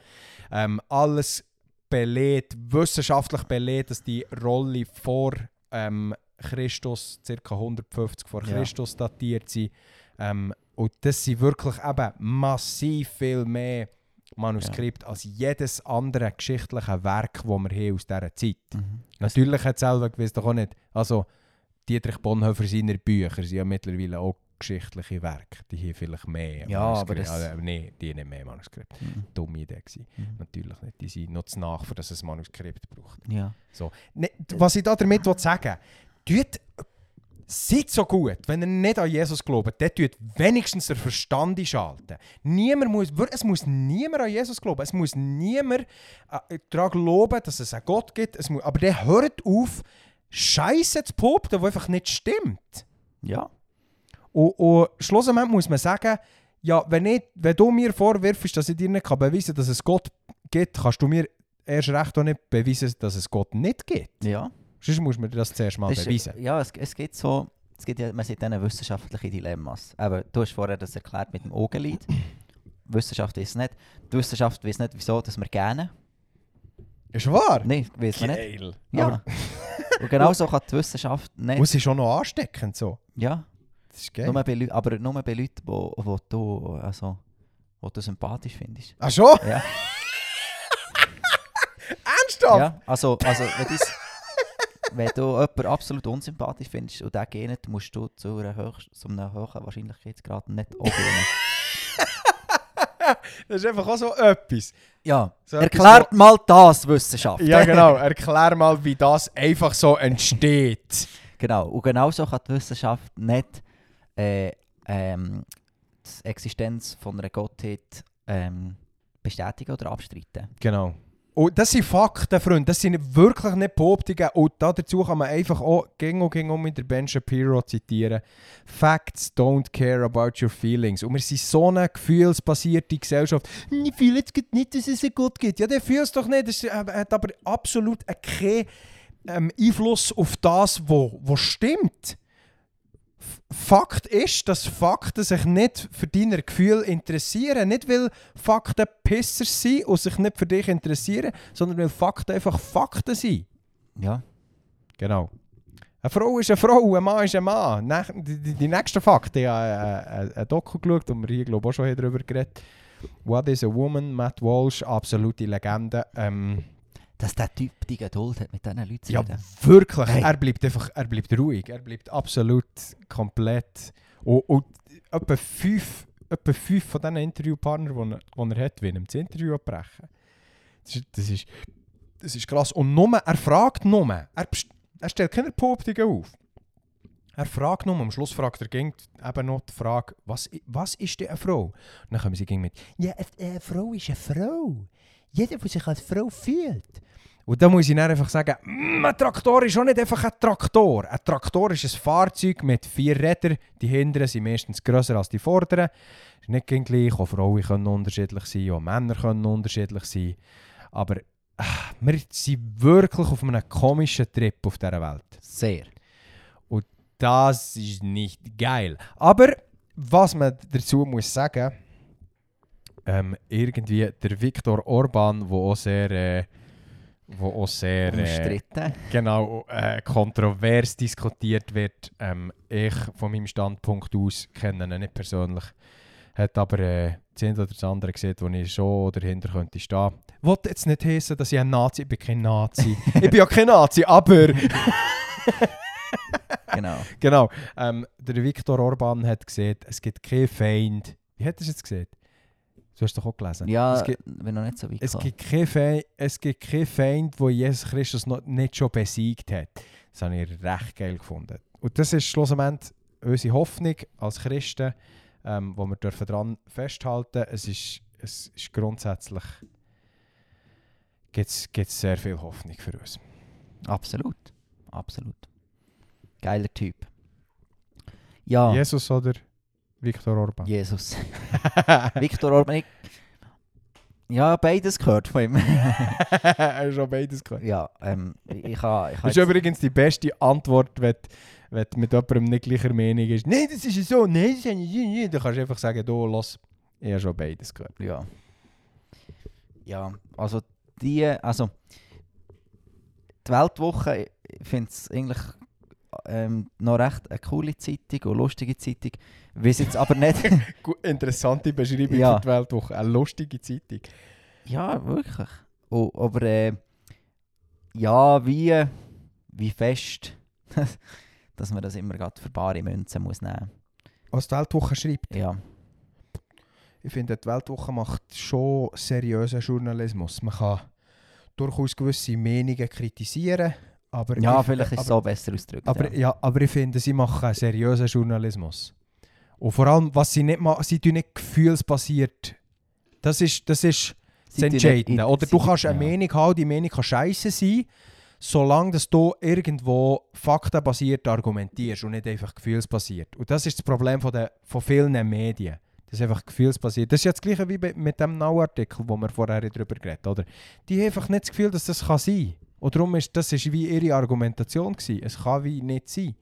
Ähm, alles belegt, wissenschaftlich belegt, dass die Rolle vor ähm, Christus, ca. 150 vor Ja. Christus datiert sind. Ähm, und das sind wirklich eben massiv viel mehr Manuskripte als jedes andere geschichtliche Werk, das wir haben aus dieser Zeit Mhm. Natürlich hat selber gewiss doch auch nicht. Also, Dietrich Bonhoeffer seine Bücher sind ja mittlerweile auch geschichtliche Werke. Die haben vielleicht mehr Ja, aber das- Also, nee, die haben nicht mehr Manuskripte. Mhm. Dumme Idee gewesen. Mhm. Natürlich nicht. Die sind noch zu nach, für dass es ein Manuskript braucht. Ja. Ne, was ich da damit will sagen tut, seid so gut, wenn ihr nicht an Jesus glaubt, dann tut wenigstens der Verstand einschalten. Niemand muss, es muss niemand an Jesus glauben. Es muss niemand äh, daran glauben, dass es einen Gott gibt. Es muss, aber der hört auf, Scheiße zu behaupten, die einfach nicht stimmt. Ja. Und, und schlussendlich muss man sagen, ja, wenn, ich, wenn du mir vorwirfst, dass ich dir nicht kann beweisen kann, dass es Gott gibt, kannst du mir erst recht auch nicht beweisen, dass es Gott nicht gibt. Ja. Sonst muss man dir das zuerst mal Das ist- beweisen. Ja, es, es gibt so, es gibt ja, man sieht dann wissenschaftliche Dilemmas. Aber du hast vorher das erklärt mit dem Augenlid. Wissenschaft weiß nicht. Die Wissenschaft weiß nicht, wieso, dass wir gerne. Ist wahr? Nein, weiß man nicht. Ja. Aber, Und genauso kann die Wissenschaft nicht. und es ist auch noch ansteckend so. Ja, Das ist geil. nur bei Leuten, aber nur bei Leuten, wo, wo, du, also, wo du sympathisch findest. Ach schon? Ja, Ernsthaft? ja also, also wenn, dies, wenn du jemanden absolut unsympathisch findest und den gehen musst du zu, einer höchst, zu einem hohen Wahrscheinlichkeitsgrad nicht angehen. Das ist einfach auch so etwas. Ja, So etwas, erklärt mal das Wissenschaft. Ja, genau. Erklär mal, wie das einfach so entsteht. genau. Und genauso kann die Wissenschaft nicht äh, ähm, die Existenz von einer Gottheit ähm, bestätigen oder abstreiten. Genau. Und das sind Fakten, Freunde. Das sind wirklich nicht Behauptungen. Und da dazu kann man einfach auch ging und ging mit der Ben Shapiro zitieren. Facts don't care about your feelings. Und wir sind so eine gefühlsbasierte Gesellschaft. Ich fühle jetzt nicht, dass es einen Gott gibt. Ja, der fühlt es doch nicht. Das hat aber absolut keinen ähm, Einfluss auf das, was stimmt. Fakt ist, dass Fakten sich nicht für deine Gefühle interessieren. Nicht, weil Fakten Pisser sind und sich nicht für dich interessieren, sondern weil Fakten einfach Fakten sind. Ja. Genau. Eine Frau ist eine Frau, ein Mann ist ein Mann. Nach, die, die, die nächsten Fakten, ich habe äh, ein Doku geschaut und wir hier glaube ich auch schon darüber geredet. What is a Woman? Matt Walsh, absolute Legende. Ähm, Dass der Typ die Geduld hat, mit diesen Leuten zu ja, reden. wirklich. Hey. Er bleibt einfach, er bleibt ruhig. Er bleibt absolut komplett. Und, und etwa fünf, etwa fünf von diesen Interviewpartnern, die er, er hat, will ihm das Interview abbrechen. Das ist, das ist, das ist krass. Und nur, er fragt nur. Er, er stellt keine Behauptungen auf. Er fragt nur, am Schluss fragt er ging eben noch die Frage, was, was ist denn eine Frau? Und dann kommen sie ging mit, ja, eine, eine Frau ist eine Frau. Jeder, der sich als Frau fühlt. Und da muss ich dann einfach sagen, «Mm, ein Traktor ist auch nicht einfach ein Traktor. Ein Traktor ist ein Fahrzeug mit vier Rädern. Die hinteren sind meistens grösser als die vorderen. Ist nicht gleich. Auch Frauen können unterschiedlich sein, auch Männer können unterschiedlich sein. Aber ah, wir sind wirklich auf einem komischen Trip auf dieser Welt. Sehr. Das ist nicht geil. Aber was man dazu muss sagen, ähm, irgendwie der Viktor Orban, wo auch sehr, äh, wo auch sehr äh, Umstritten. genau äh, kontrovers diskutiert wird. Ähm, ich von meinem Standpunkt aus kenne ihn nicht persönlich, hat aber äh, das eine oder das andere gesehen, wo ich schon dahinter könnte stehen. Wollte jetzt nicht heißen, dass ich ein Nazi ich bin kein Nazi. ich bin ja kein Nazi, aber genau. Genau. Ähm, der Viktor Orban hat gesehen, es gibt keinen Feind. Wie hat er es jetzt gesehen? Du hast es doch auch gelesen. Ja, Es gibt, bin noch nicht so weit es gibt Feind, es gibt keinen Feind, wo Jesus Christus noch nicht schon besiegt hat. Das habe ich recht geil gefunden. Und das ist schlussendlich unsere Hoffnung als Christen, ähm, wo wir dürfen dran festhalten. Es ist, es ist grundsätzlich gibt's, gibt's sehr viel Hoffnung für uns. Absolut. Absolut. Geiler Typ. Ja, Jesus oder Viktor Orban? Jesus. Viktor Orban, ich, ja, beides gehört von ihm. er hat schon beides gehört. ja, ähm, ich, habe... Ich ha Das ist übrigens die beste Antwort, wenn, wenn mit jemandem nicht gleicher Meinung ist. Nein, das ist so, nein, das ist nicht. Dann kannst du einfach sagen, du, lass, ich habe schon beides gehört. Ja. Ja, also die, also die Weltwoche, ich finde es eigentlich ähm, noch recht eine coole Zeitung und lustige Zeitung. Weiß jetzt aber nicht, Interessante Beschreibung Ja. für die Weltwoche. Eine lustige Zeitung. ja wirklich. Oh, aber äh, ja, wie, wie fest, dass man das immer gerade für bare Münzen muss nehmen. Was die Weltwoche schreibt. Ja, Ich finde, die Weltwoche macht schon seriösen Journalismus. Man kann durchaus gewisse Meinungen kritisieren, aber ja ich, vielleicht ist es so besser ausgedrückt. aber, ja. ja, aber ich finde, sie machen seriösen Journalismus. Und vor allem, was sie nicht machen, sie tun nicht gefühlsbasiert. Das ist, das ist das Sie Entscheidende. Oder du kannst eine ja. Meinung haben, die Meinung kann scheiße sein, solange dass du irgendwo faktenbasiert argumentierst und nicht einfach gefühlsbasiert. Und das ist das Problem von, der, von vielen Medien. Das ist einfach gefühlsbasiert. Das ist jetzt das gleiche wie bei, mit dem Now-Artikel, wo wir vorher darüber geredet haben. Die haben einfach nicht das Gefühl, dass das kann sein kann. Und darum ist das ist wie ihre Argumentation gewesen. Es kann wie nicht sein.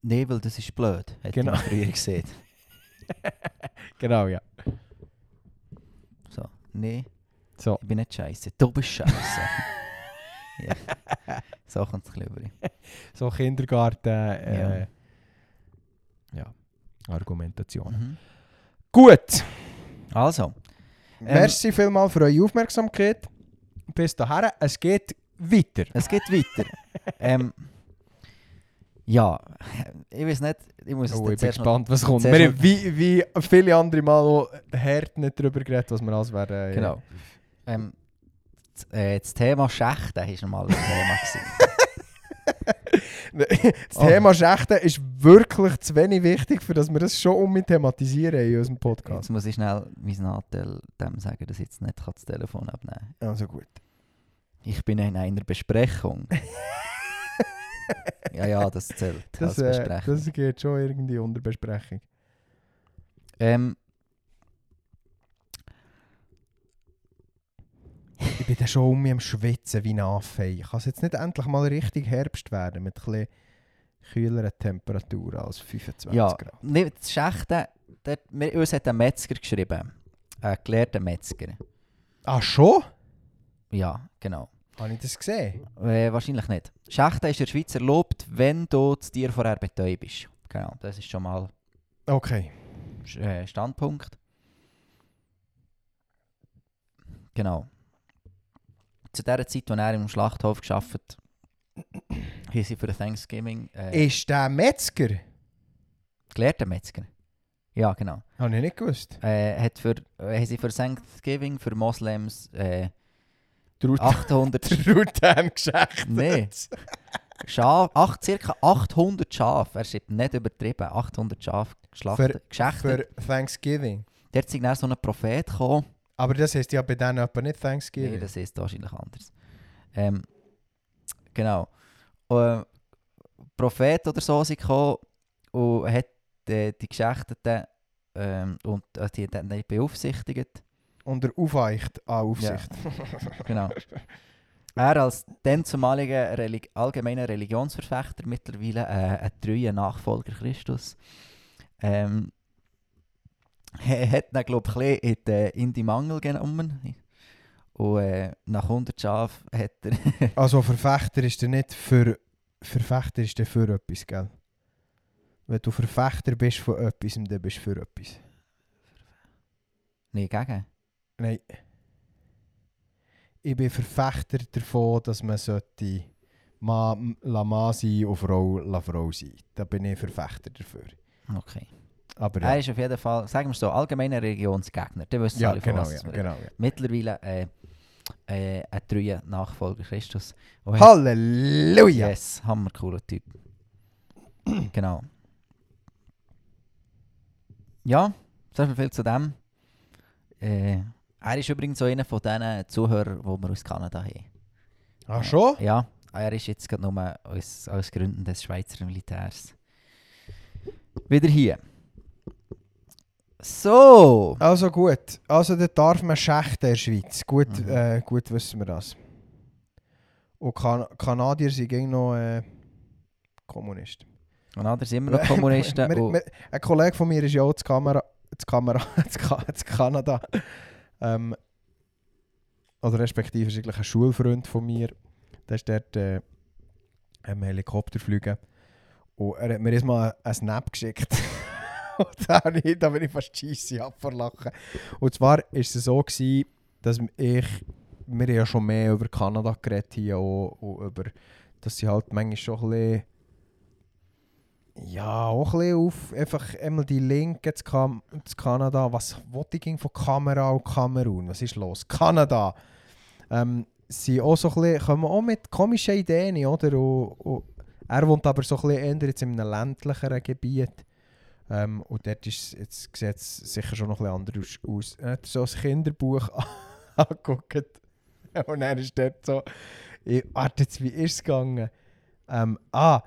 Nein, weil das ist blöd, hat Genau. man früher gesehen. Genau, ja. So, nee. So. Ich bin nicht scheiße. Du bist scheiße. ja. So kommt es ein bisschen. So Kindergarten, äh, Ja. ja. Argumentation. Mhm. Gut. Also, Ähm, Merci vielmals für eure Aufmerksamkeit. Bis dahin. Es geht weiter. es geht weiter. ähm, ja, ich weiß nicht, ich muss Oh, ich bin gespannt, was kommt. Wir haben wie, wie viele andere Mal auch hart nicht darüber geredet, was wir alles werden. Genau. Ähm, das, äh, das Thema Schächten war normal ein Thema. Das Oh. Thema Schächten ist wirklich zu wenig wichtig, für dass wir das schon um thematisieren in unserem Jetzt Podcast. muss ich schnell meinen Nachteil dem sagen, dass ich jetzt nicht das Telefon abnehmen kann. Also gut. Ich bin in einer Besprechung. ja, ja, das zählt Das, als äh, das geht schon irgendwie unter Besprechung. ähm, Ich bin dann schon um mich am Schwitzen wie ein Affe. Kann es jetzt nicht endlich mal richtig Herbst werden mit bisschen kühleren Temperaturen als 25 Ja, Grad? nee, das Schächten, dort, wir, uns hat ein Metzger geschrieben. Ein gelehrter Metzger. Ah, schon? Ja, genau. Habe ich das gesehen? Äh, wahrscheinlich nicht. Schächten ist in der Schweiz erlaubt, wenn du das Tier vorher betäubst. Genau, das ist schon mal Okay. äh, Standpunkt. Genau. Zu der Zeit, als er im Schlachthof gearbeitet haben sie für Thanksgiving äh, Ist der Metzger? gelehrter Metzger. Ja, genau. Habe ich nicht gewusst. Äh, hat für, äh, haben sie für Thanksgiving für Moslems äh, Der Rut- 800 der Rutan geschächt. Nee. Schaf, acht, circa 800 Schafe, er schreibt nicht übertrieben, 800 Schafe geschlachtet, geschächtet. Für Thanksgiving. Dort ist dann so ein Prophet gekommen. Aber das heisst ja bei denen etwa nicht Thanksgiving. Nee, das ist wahrscheinlich anders. Ähm, genau. Äh, Prophet oder so sind gekommen und hat äh, die Geschächteten ähm, und äh, die dann nicht beaufsichtigt. Unter Aufweicht an Aufsicht. Genau. Er als dann zumaliger Relig allgemeiner Religionsverfechter, mittlerweile äh, ein treuer Nachfolger Christus, ähm, er hat ihn, glaube ich, in die, in die Mangel genommen. Und äh, nach 100 Schafen hat er... Also Verfechter ist der nicht für... Verfechter ist der für etwas, gell? Wenn du Verfechter bist von etwas, dann bist du für etwas. Nein, gegen. Nein. Ich bin Verfechter davon, dass man sollte Mann la Mann sein und Frau la Frau sein. Da bin ich Verfechter dafür. Okay. Aber Er ja, ist auf jeden Fall, sagen wir so, allgemeiner Religionsgegner. Der wissen ja alle, genau, was ja, genau ja. Mittlerweile äh, äh, ein treuer Nachfolger Christus. Und Halleluja! Yes, hammer cooler Typ. genau. Ja, so viel zu dem. Äh, er ist übrigens so einer von diesen Zuhörern, die wir aus Kanada haben. Ah, schon? Ja, er ist jetzt gerade nur aus, aus Gründen des Schweizer Militärs wieder hier. So. Also gut, also da darf man schächten in der Schweiz. Gut, Mhm. äh, gut wissen wir das. Und kan Kanadier sind gegen noch äh, Kommunisten. Andere sind immer noch Kommunisten. Wir- wir- ein Kollege von mir ist ja auch zu Kamera, zu Kamera, zu Ka- zu Kanada. Ähm, oder respektive ist eigentlich ein Schulfreund von mir. Der ist dort äh, am Helikopter fliegen. Und er hat mir jetzt mal einen Snap geschickt. Und da, ich, da bin ich fast scheisse ab vor Lachen. Und zwar war es so, gewesen, dass ich, wir ja schon mehr über Kanada geredet hier auch, und über, dass sie halt manchmal schon ein bisschen ja, auch ein bisschen auf einfach einmal die Linke zu, zu Kanada. Was wollte ich von Kamera und Kamerun? Was ist los? Kanada! Ähm, sie auch so ein bisschen, kommen auch mit komischen Ideen, oder? Und, und er wohnt aber so ein bisschen eher jetzt in einem ländlicheren Gebiet. Ähm, und dort ist, jetzt sieht es sicher schon noch ein bisschen anders aus. Er hat so ein Kinderbuch angeguckt. Und er ist dort so, ich, warte jetzt, wie ist es gegangen? Ähm, ah,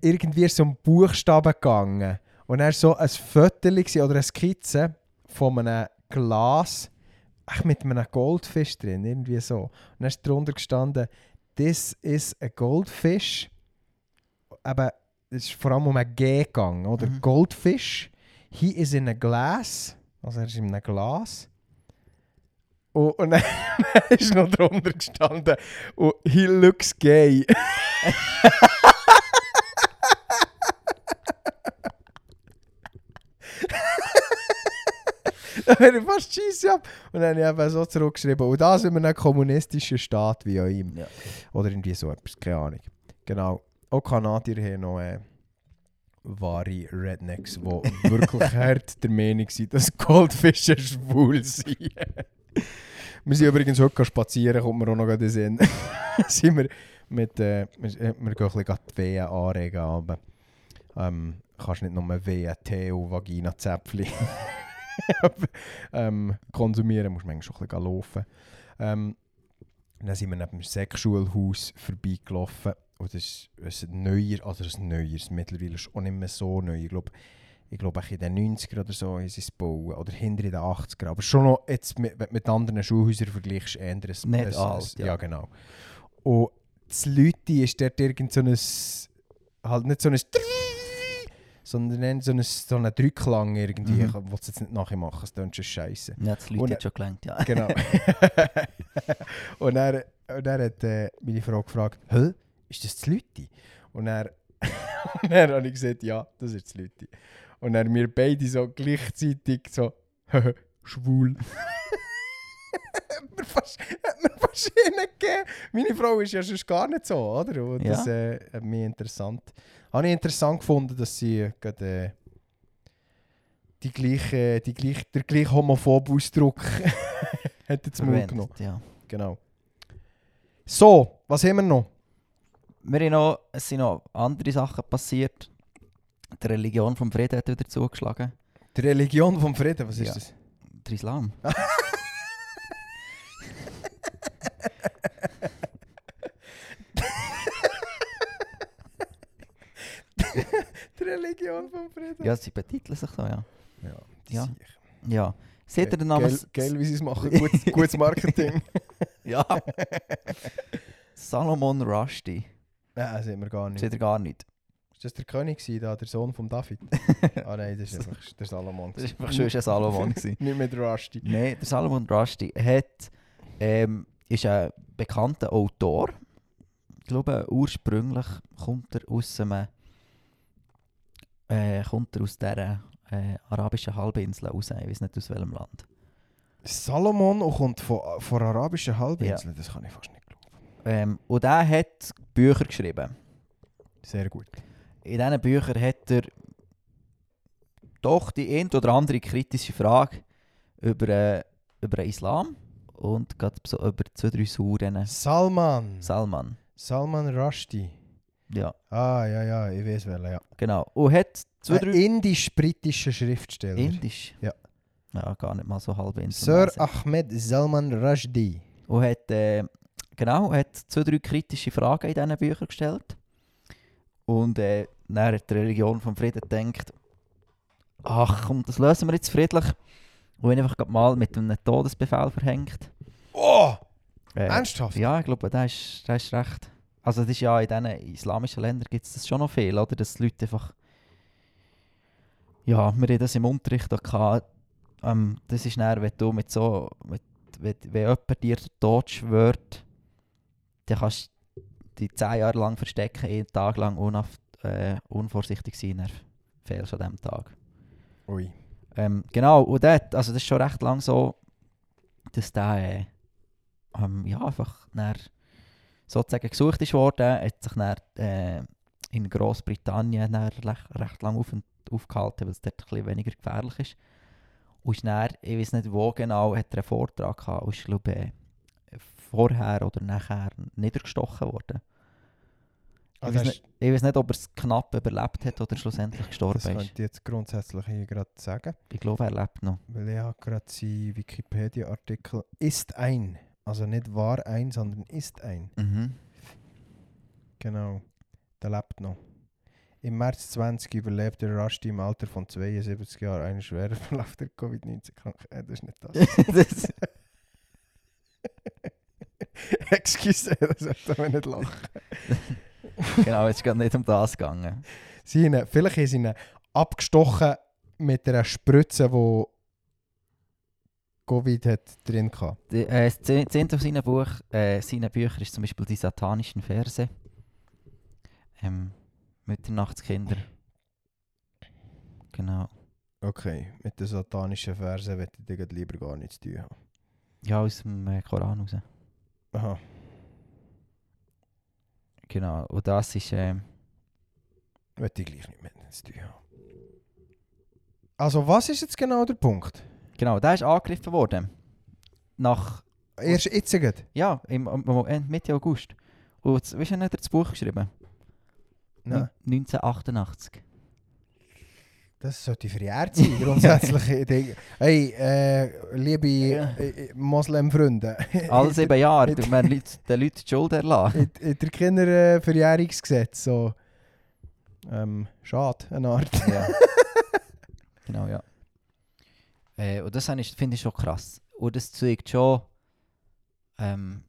irgendwie so ein Buchstaben gegangen. Und er so ein gewesen, oder eine Skizze von einem Glas ach, mit einem Goldfisch drin, irgendwie so. Und dann ist drunter gestanden, this is a goldfish. Aber es ist vor allem um ein G gegangen, oder? Mhm. Goldfish. He is in a glass. Also er ist in einem Glas. Und, und dann ist noch drunter gestanden, und he looks gay. da bin ich fast scheisse ab. Und dann habe ich eben so zurückgeschrieben. Und das in einem kommunistischen Staat wie auch ihm. Ja. Oder irgendwie so etwas, keine Ahnung. Genau. Auch Kanadier haben noch äh, wahre Rednecks, die wirklich hart der Meinung sind, dass Goldfische schwul sind. wir sind übrigens heute spazieren, kommt mir auch noch in den Sinn. sind wir mit, äh, wir, äh, wir gehen ein bisschen die Wehen anregen. Aber, ähm, kannst nicht nur Wehen, Tee und Vagina-Zäpfchen ähm, konsumieren, musst manchmal schon ein bisschen laufen. Ähm, dann sind wir neben dem Sexschulhaus vorbeigelaufen. Und das ist ein neuer, also ein neues, mittlerweile ist auch nicht mehr so neu. Ich glaube, ich glaube in den 90er oder so ist es bauen. Oder hinter in den 80er. Aber schon noch, jetzt mit, mit anderen Schulhäusern vergleichst, eher ein, Nicht ein, alt, ja. ja. genau. Und das Leute ist dort irgend so ein, halt nicht so ein sondern so ein, so ein Drückklang irgendwie. Mhm. Ich will es jetzt nicht nachher machen, es klingt schon scheiße. Ja, das Leute hat schon gelangt, ja. Genau. und er, und er hat äh, meine Frau gefragt, hä, ist das das Leute? Und er, und dann habe ich gesagt, ja, das ist das Leute. Und dann wir beide so gleichzeitig so, schwul. hat mir fast, hat mir fast gegeben. Meine Frau ist ja sonst gar nicht so, oder? Und Ja. das äh, hat mich interessant. Habe ich interessant gefunden, dass sie äh, gerade, äh, die gleiche, die gleiche, der gleiche homophobe Ausdruck hat jetzt Mund genommen. Ja. Genau. So, was haben wir noch? Wir haben noch, es sind noch andere Sachen passiert. Die Religion vom Frieden hat wieder zugeschlagen. Die Religion vom Frieden, was ist Ja. das? Der Islam. Die Religion vom Frieden? Ja, sie betiteln sich so, ja. Ja. Ja. sicher. Ja. Seht ihr den Namen? Geil, geil, wie sie es machen. Gutes, gutes Marketing. Ja. Salomon Rushdie. Nein, sehen wir gar nicht. Seht ihr gar nicht. Ist das der König gewesen, da, der Sohn von David? ah nein, das ist einfach der Salomon. Das war einfach schon ein Salomon. nicht mit Rusty. Nein, der Salomon Rushdie hat, ähm, ist ein bekannter Autor. Ich glaube, ursprünglich kommt er aus einem, äh, kommt er aus dieser äh, arabischen Halbinsel raus. Ich weiß nicht aus welchem Land. Salomon und kommt von, von der arabischen Halbinsel. Das kann ich fast nicht glauben. Ähm, und er hat Bücher geschrieben. Sehr gut. In diesen Büchern hat er doch die ein oder andere kritische Frage über, äh, über den Islam und gerade so über zwei, drei Suren. Salman. Salman. Salman Rushdie. Ja, Ah, ja, ja, ich weiß welcher, ja. genau. Und hat zwei, Ein drei... indisch-britischer Schriftsteller. Indisch? Ja. Ja, gar nicht mal so halb Sir Ahmed Salman Rushdie. Und hat, äh, genau, hat zwei, drei kritische Fragen in diesen Büchern gestellt. Und äh, dann die Religion vom Frieden denkt, ach komm, das lösen wir jetzt friedlich. Und wenn einfach mal mit einem Todesbefehl verhängt. Oh! Äh, Ernsthaft? Ja, ich glaube, das ist, das ist recht. Also das ist ja in diesen islamischen Ländern gibt es das schon noch viel, oder? Dass die Leute einfach... Ja, wir haben das im Unterricht auch gehabt. Ähm, das ist dann, wenn du mit so... Mit, wenn, wenn jemand dir den Tod schwört, dann kannst du dich zehn Jahre lang verstecken, jeden Tag lang unauf, äh, unvorsichtig sein, dann fehlst du an diesem Tag. Ui. Ähm, genau, und dort, also das ist schon recht lang so, dass der äh, ähm, ja, einfach dann sozusagen gesucht ist worden, hat sich dann äh, in Großbritannien recht, recht lang auf, aufgehalten, weil es dort ein bisschen weniger gefährlich ist. Und dann, ich weiß nicht wo genau, hat er einen Vortrag gehabt und ist, glaube ich, äh, vorher oder nachher niedergestochen worden. Ich Also weiß, das, nicht, ich weiß nicht, ob er es knapp überlebt hat oder schlussendlich gestorben das ist. könnte ich jetzt grundsätzlich hier gerade sagen. Ich glaube, er lebt noch. Weil ich habe gerade seinen Wikipedia-Artikel ist ein. Also nicht war ein, sondern ist ein. Mhm. Genau. Der lebt noch. Im März 20 überlebte Rushdie im Alter von 72 Jahren einen schweren Verlauf der Covid-19-Krankheit. Äh, das ist nicht das. Excuse, das sollte man nicht lachen. genau, es ist gerade nicht um das gegangen. Sie ihn, vielleicht haben sie ihn abgestochen mit einer Spritze, die Covid hat drin. Die, äh, das auf seinen, Buch, äh, seinen Büchern ist zum Beispiel die satanischen Verse. Ähm, Mitternachtskinder. Genau. Okay, mit den satanischen Versen möchte ich lieber gar nichts zu tun haben. Ja, aus dem äh, Koran raus. Aha. Genau. Und das ist. Ähm, Möchte ich gleich nicht mehr zu tun haben. Also, was ist jetzt genau der Punkt? Genau, der ist angegriffen worden. Nach. Erst jetzt gerade. Ja, im, im, Mitte August. Und jetzt- weißt du, hat er das Buch geschrieben? Nein, 1988. das sollte verjährt sein, grundsätzlich. Denke, hey, äh, liebe Ja. äh, äh, Moslem-Freunde. Alle sieben Jahre, du man Leute, den Leuten die Schuld erlassen. in, in der Kinderverjährungsgesetz so. Ähm, schade, eine Art. Ja. genau, ja. Äh, und das finde ich schon krass. Und das zeigt schon ähm,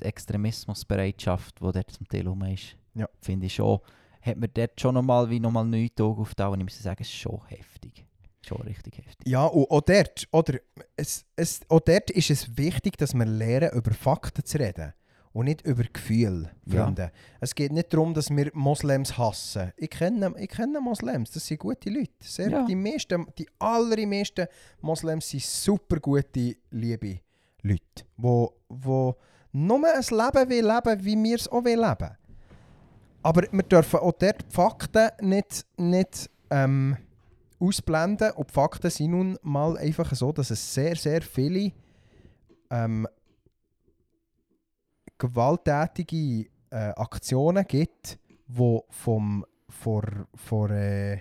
die Extremismusbereitschaft, die dort zum Teil rum ist. Ja. Finde ich schon. Hat mir dort schon nochmal wie nochmal neue Tage aufgetan und ich muss sagen, es ist schon heftig. Schon richtig heftig. Ja, und auch dort, oder, es, es, auch dort ist es wichtig, dass wir lernen, über Fakten zu reden. Und nicht über Gefühle, Ja. Freunde. Es geht nicht darum, dass wir Moslems hassen. Ich kenne, ich kenne Moslems, das sind gute Leute. Sehr, Ja. Die, meisten, die allermeisten Moslems sind super gute, liebe Leute, wo, wo nur ein Leben will leben, wie wir es auch will leben. Aber wir dürfen auch dort die Fakten nicht, nicht ähm, ausblenden. Und die Fakten sind nun mal einfach so, dass es sehr, sehr viele ähm, gewalttätige äh, Aktionen gibt, die vom, vor, vor, äh,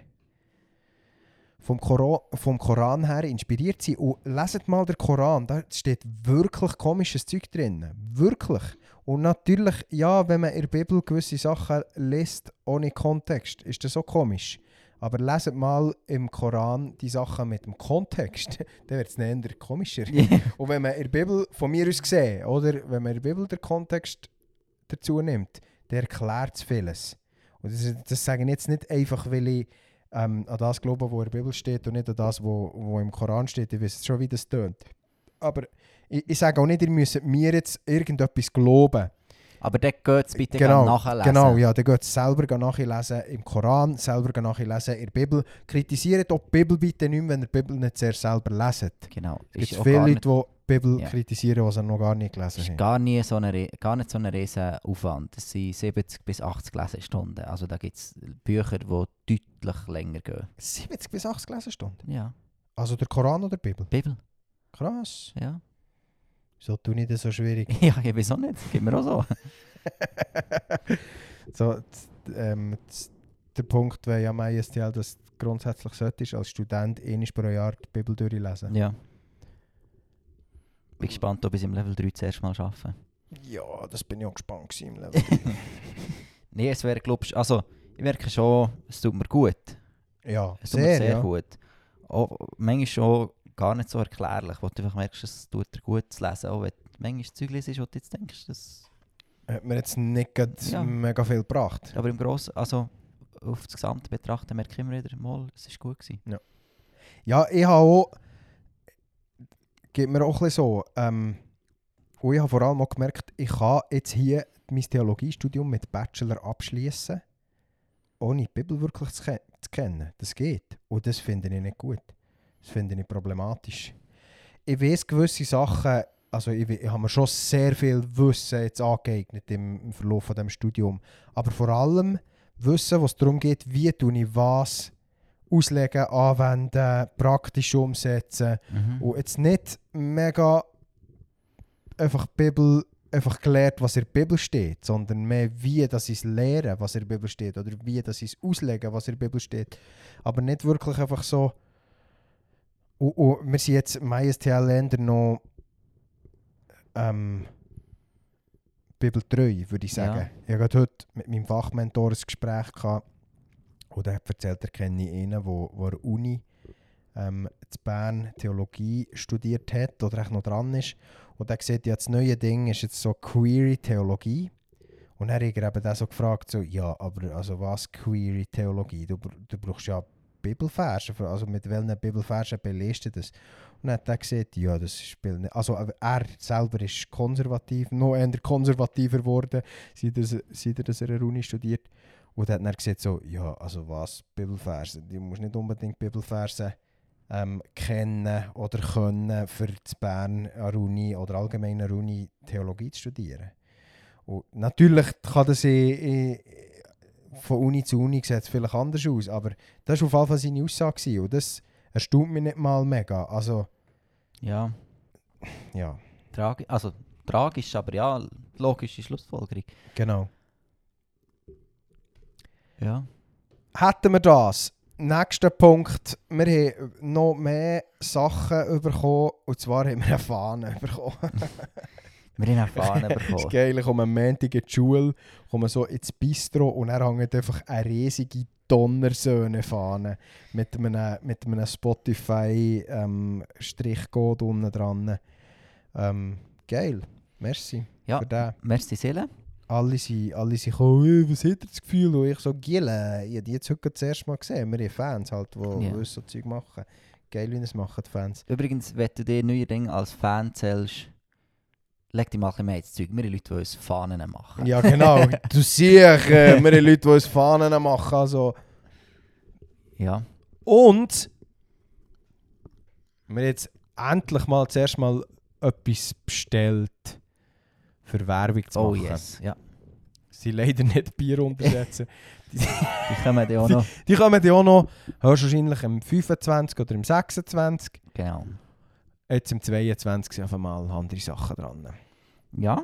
vom, Koran, vom Koran her inspiriert sind. Und leset mal den Koran, da steht wirklich komisches Zeug drin. Wirklich. Und natürlich, ja, wenn man in der Bibel gewisse Sachen liest ohne Kontext, ist das so komisch. Aber leset mal im Koran die Sachen mit dem Kontext, dann wird es eher komischer. Und wenn man in der Bibel, von mir aus gesehen, oder, wenn man in der Bibel den Kontext dazu nimmt, der erklärt es vieles. Und das, das sage ich jetzt nicht einfach, weil ich ähm, an das glaube, was in der Bibel steht und nicht an das, was wo, wo im Koran steht. Ich weiß schon, wie das tönt. Aber ich, ich sage auch nicht, ihr müsst mir jetzt irgendetwas glauben. Aber dort geht es bitte Genau, nachlesen. Genau, ja, dann geht es selber nachlesen im Koran, selber nachlesen in der Bibel. Kritisiert auch die Bibel bitte nicht mehr, wenn ihr die Bibel nicht sehr selber leset. genau. Es gibt viele Leute, die die Bibel Ja. kritisieren, die sie noch gar nicht gelesen ist haben. gar, nie so eine, gar nicht so ein riesen Aufwand. Es sind 70 bis 80 Lesestunden. Also da gibt es Bücher, die deutlich länger gehen. 70 bis 80 Lesestunden. Ja, Also der Koran oder die Bibel? Bibel, Krass. ja. So tue ich das so schwierig. ja, ich weiß auch nicht. Gibt mir auch so. so, ähm, der Punkt wäre ja mein STL, dass du grundsätzlich solltest als Student einmal pro Jahr die Bibel durchlesen. ja. Bin gespannt, ob ich es im Level 3 zuerst mal schaffe. Ja, das bin ich auch gespannt gewesen im Level. Nein, es wäre, glaube ich, also, ich merke schon, es tut mir gut. Ja, Es tut mir sehr, sehr ja. gut. Auch, manchmal schon gar nicht so erklärlich, wo du einfach merkst, es tut dir gut zu lesen. Auch wenn du manchmal Zeug liest, wo du jetzt denkst, das... Hat mir jetzt nicht Ja. mega viel gebracht. Aber im Grossen, also auf das Gesamte betrachten, merke ich immer wieder, mal, es ist gut gewesen. Ja, ich habe auch... Geht mir auch ein bisschen so. Ähm, und ich habe vor allem auch gemerkt, ich kann jetzt hier mein Theologiestudium mit Bachelor abschließen, ohne die Bibel wirklich zu, ke zu kennen. Das geht. Und das finde ich nicht gut. Das finde ich problematisch. Ich weiß gewisse Sachen, also ich, ich habe mir schon sehr viel Wissen jetzt angeeignet im, im Verlauf von dem Studium. Aber vor allem Wissen, was darum geht, wie tue ich was auslegen, anwenden, praktisch umsetzen. Mhm. Und jetzt nicht mega einfach Bibel einfach gelernt, was in der Bibel steht, sondern mehr wie dass ich es lehre, was in der Bibel steht, oder wie dass ich es auslege, was in der Bibel steht. Aber nicht wirklich einfach so. Und, und wir sind jetzt im ISTL-Länder noch ähm, bibeltreu, würde ich sagen. Ja. Ich habe gerade heute mit meinem Fachmentor ein Gespräch gehabt, und er hat erzählt, er kenne einen, wo, wo der Uni ähm, in Bern Theologie studiert hat oder echt noch dran ist. Und er sieht, ja, das neue Ding ist jetzt so Query-Theologie. Und dann hat er eben dann so gefragt, so, ja, aber also was Query-Theologie? Du, du brauchst ja Bibelverse, für- also mit welchen Bibelversen belest du das? Und dann hat er gesagt, ja, das spielt nicht. Also er selber ist konservativ, noch eher konservativer geworden, seit er, seit er das an der Uni studiert. Und dann hat er gesagt, so, ja, also was, Bibelverse? Du musst nicht unbedingt Bibelverse ähm, kennen oder können, für zu Bern an Uni oder allgemein an Uni Theologie zu studieren. Und natürlich kann das in, in, von Uni zu Uni sieht es vielleicht anders aus, aber das war auf jeden Fall seine Aussage und das erstaunt mich nicht mal mega. Also, Ja, ja, tragi also tragisch, aber ja, logische Schlussfolgerung. genau. Ja. Hätten wir das. Nächster Punkt. Wir haben noch mehr Sachen bekommen. Und zwar haben wir eine Fahne bekommen. Wir haben erfahren Das ist bekommen. geil. Ich komme am Montag in die Schule, komme so ins Bistro und dann hängt einfach eine riesige Donnersöhne-Fahne mit einem, mit einem Spotify-Strichcode unten dran. Ähm, geil. Merci Ja, für den. merci Seele. Alle sind, alle sind gekommen, «Hey, was hat er das Gefühl? Und ich so, Gille, ich habe die jetzt heute das erste Mal gesehen. Wir haben Fans, halt, die yeah. so Zeug machen. Geil, wie es machen, die Fans. Übrigens, wenn du dir neuerdings als Fan zählst, leg dich mal ein bisschen mehr ins Zeug. Wir haben Leute, die uns Fahnen machen. Ja, genau. du siehst, äh, wir haben Leute, die uns Fahnen machen. Also. Ja. Und wir haben jetzt endlich mal zuerst mal etwas bestellt, für Werbung zu Oh machen. yes. Ja. Sie leider nicht Bier untersetzen. Die kommen dann auch noch. Die kommen ja auch noch höchstwahrscheinlich im 25 oder im 26. Genau. Jetzt im 22 sind einfach mal andere Sachen dran. Ja,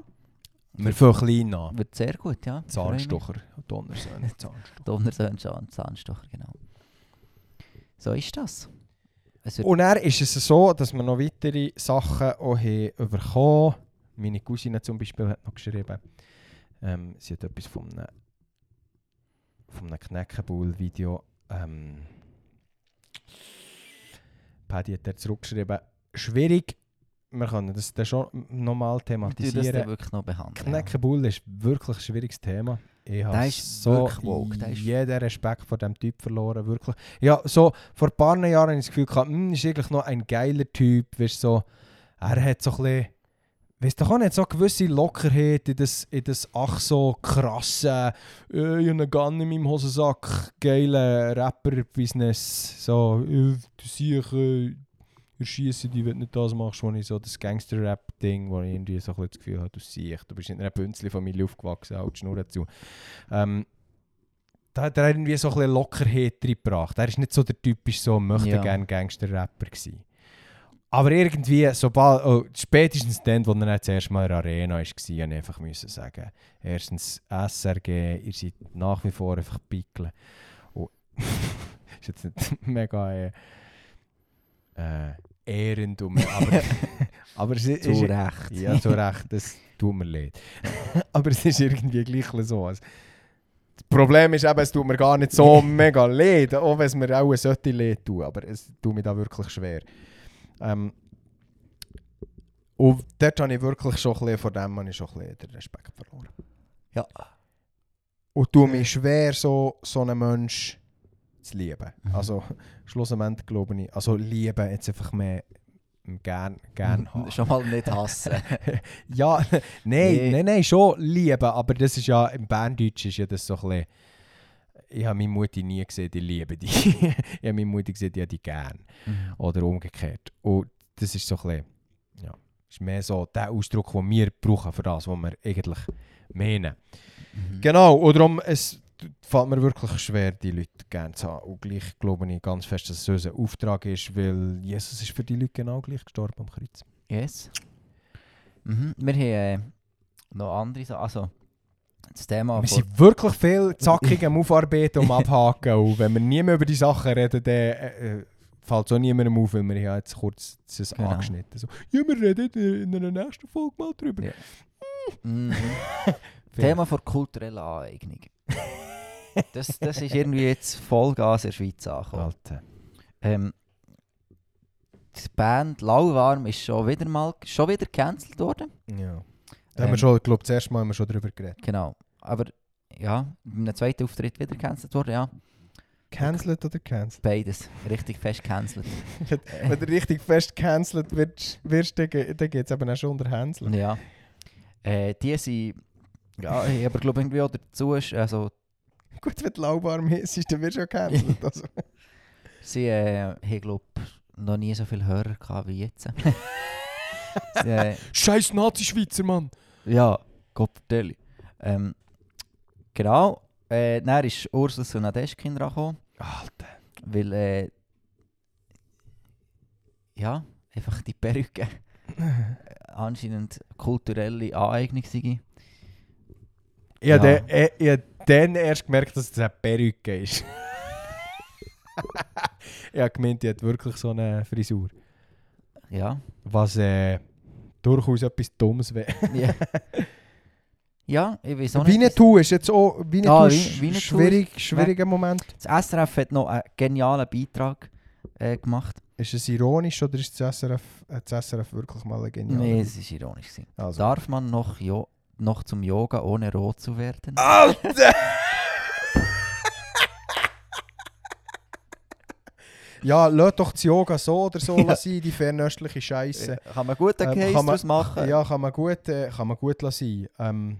Wir fangen klein an. wird sehr gut, ja. Zahnstocher, Donnersöhne, Zahnstocher. Donnersöhn schon, Zahnstocher, genau. So ist das. Und dann ist es so, dass wir noch weitere Sachen auch haben bekommen Meine Cousine zum Beispiel hat noch geschrieben, ähm, sie hat etwas von einem, von einem Knäckebull-Video. Ähm, Paddy hat er zurückgeschrieben, schwierig, wir können das dann schon nochmal wir tun das thematisieren. wirklich noch behandeln. Ja. Knäckebull ist wirklich ein schwieriges Thema. Ich habe ist so woke, jeden Respekt vor dem Typ verloren, wirklich. Ja, so vor ein paar Jahren habe ich das Gefühl gehabt, hm, ist eigentlich noch ein geiler Typ, weißt, so, er hat so ein bisschen, weißt du, auch nicht so eine gewisse Lockerheit in das, in das ach so krasse, äh, ich habe einen Gun in meinem Hosensack, geile Rapper-Business, so, äh, du siehst, äh, erschießen die, wenn du nicht das machst, wo ich so das Gangster-Rap-Ding, wo ich irgendwie so ein bisschen das Gefühl habe, du siehst, du bist in einer Bünzli-Familie aufgewachsen, halt Schnur zu. Ähm, da hat er irgendwie so ein bisschen Lockerheit reingebracht. Er ist nicht so der typisch so, möchte Ja. gerne Gangster-Rapper gewesen. Aber irgendwie, sobald, oh, spätestens dann, als er dann das erste Mal in der Arena war, musste ich einfach müssen sagen, erstens SRG, ihr seid nach wie vor einfach Pickeln. Und ist jetzt nicht mega äh, ehrend, um, aber, aber es ist, Zu ist, Recht. ja, zu Recht, das tut mir leid. Aber es ist irgendwie gleich so. Also, Das Problem ist eben, es tut mir gar nicht so mega leid, auch wenn es mir auch sollte leid tun, aber es tut mir da wirklich schwer. Ähm, und dort habe ich wirklich schon ein bisschen, vor dem habe ich schon ein bisschen den Respekt verloren. Ja. Und tue mich schwer, so, so einen Mensch zu lieben. Mhm. Also, schlussendlich glaube ich, also lieben jetzt einfach mehr gern, gern haben. Schon mal nicht hassen. Ja, nein, Nee. nein, nein, schon lieben, aber das ist ja, im Berndeutsch ist ja das so ein bisschen, ich habe meine Mutti nie gesehen, die liebe die. ich habe meine Mutti gesehen, die hat die gern. Mhm. Oder umgekehrt. Und das ist so ein bisschen, ja, ist mehr so der Ausdruck, den wir brauchen für das, was wir eigentlich meinen. Mhm. Genau, und darum, es fällt mir wirklich schwer, die Leute gerne zu haben. Und gleich glaube ich ganz fest, dass es unser Auftrag ist, weil Jesus ist für die Leute genau gleich gestorben am Kreuz. Yes. Mhm. Wir haben äh, noch andere Sachen. Also, das Thema Wir sind wirklich viel zackig am Aufarbeiten und Abhaken. und wenn wir nie mehr über die Sachen reden, dann äh, äh, fällt es auch niemandem auf, weil wir ja jetzt kurz das Genau. angeschnitten so, Ja, wir reden in einer nächsten Folge mal drüber. Ja. Mhm. Thema von kultureller Aneignung. Das, das ist irgendwie jetzt Vollgas in der Schweiz angekommen. Alter. Ähm, die Band Lauwarm ist schon wieder mal schon wieder gecancelt worden. Ja. Da haben Ähm, wir schon, ich glaube, das erste Mal haben wir schon drüber geredet. Genau. Aber ja, beim zweiten Auftritt wieder gecancelt worden, ja. Cancelled oder cancelled? Beides. Richtig fest gecancelt. Wenn du richtig fest cancelled wirst, wirst dann, ge- dann geht es eben auch schon unter Hänsel. ja. Äh, die sind. Ja, ich aber glaube irgendwie auch dazu ist, also Gut, wenn du lauwarm ist, dann wirst du schon cancelled. Also. sie äh, haben glaube noch nie so viele Hörer gehabt wie jetzt. sie, äh, Scheiß Nazi-Schweizer, Mann! Ja, Gott vertelle. Ähm, genau. Äh, dann ist Ursus und Nadeschkin rangekommen, Alter. weil äh, ja, einfach die Perücke anscheinend kulturelle Aneignung sei. Habe Ja. dann, äh, dann erst gemerkt, dass es eine Perücke ist. ich habe gemeint, die hat wirklich so eine Frisur. Ja. Was äh, durchaus etwas Dummes wäre. ja. ja, ich weiß auch nicht. Winnetou ist jetzt auch Winnetou ist Win- Winnetou schwierig, schwieriger Moment. Das SRF hat noch einen genialen Beitrag äh, gemacht. Ist es ironisch oder ist das SRF, hat das SRF wirklich mal ein genial? Nein, es war ironisch. Also. Darf man noch, jo noch zum Yoga ohne rot zu werden? Alter! ja, lass doch das Yoga so oder so Ja. sein, die fernöstliche Scheiße. Äh, Kann man gut einen Ähm, Case kann man- daraus machen? Ja, kann man gut, äh, kann man gut lassen. Ähm,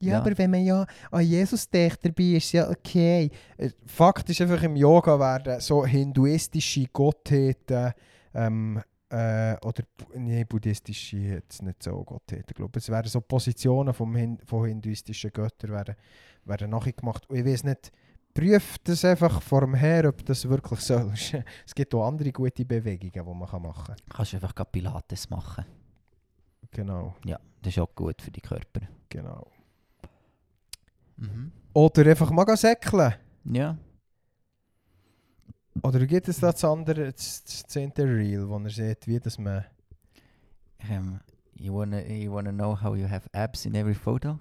ja, Ja. aber wenn man ja an Jesus denkt, dabei ist es ja okay. Äh, Fakt ist einfach, im Yoga werden so hinduistische Gottheiten ähm, äh, oder nee, buddhistische jetzt nicht so Gottheiten, glaube es werden so Positionen vom Hin von hinduistischen Göttern werden, werden nachgemacht. Und ich weiß nicht, prüft das einfach vor dem Her, ob das wirklich so ist. Es gibt auch andere gute Bewegungen, die man kann machen kann. Kannst du einfach Pilates machen. Genau, Ja, das ist auch gut für die Körper. genau. Mhm. Oder einfach mal säckeln. Ja. Oder gibt es da das andere, das das zehnte Reel, wo er sieht, wie das man... Um, you wanna you wanna know how you have abs in every photo?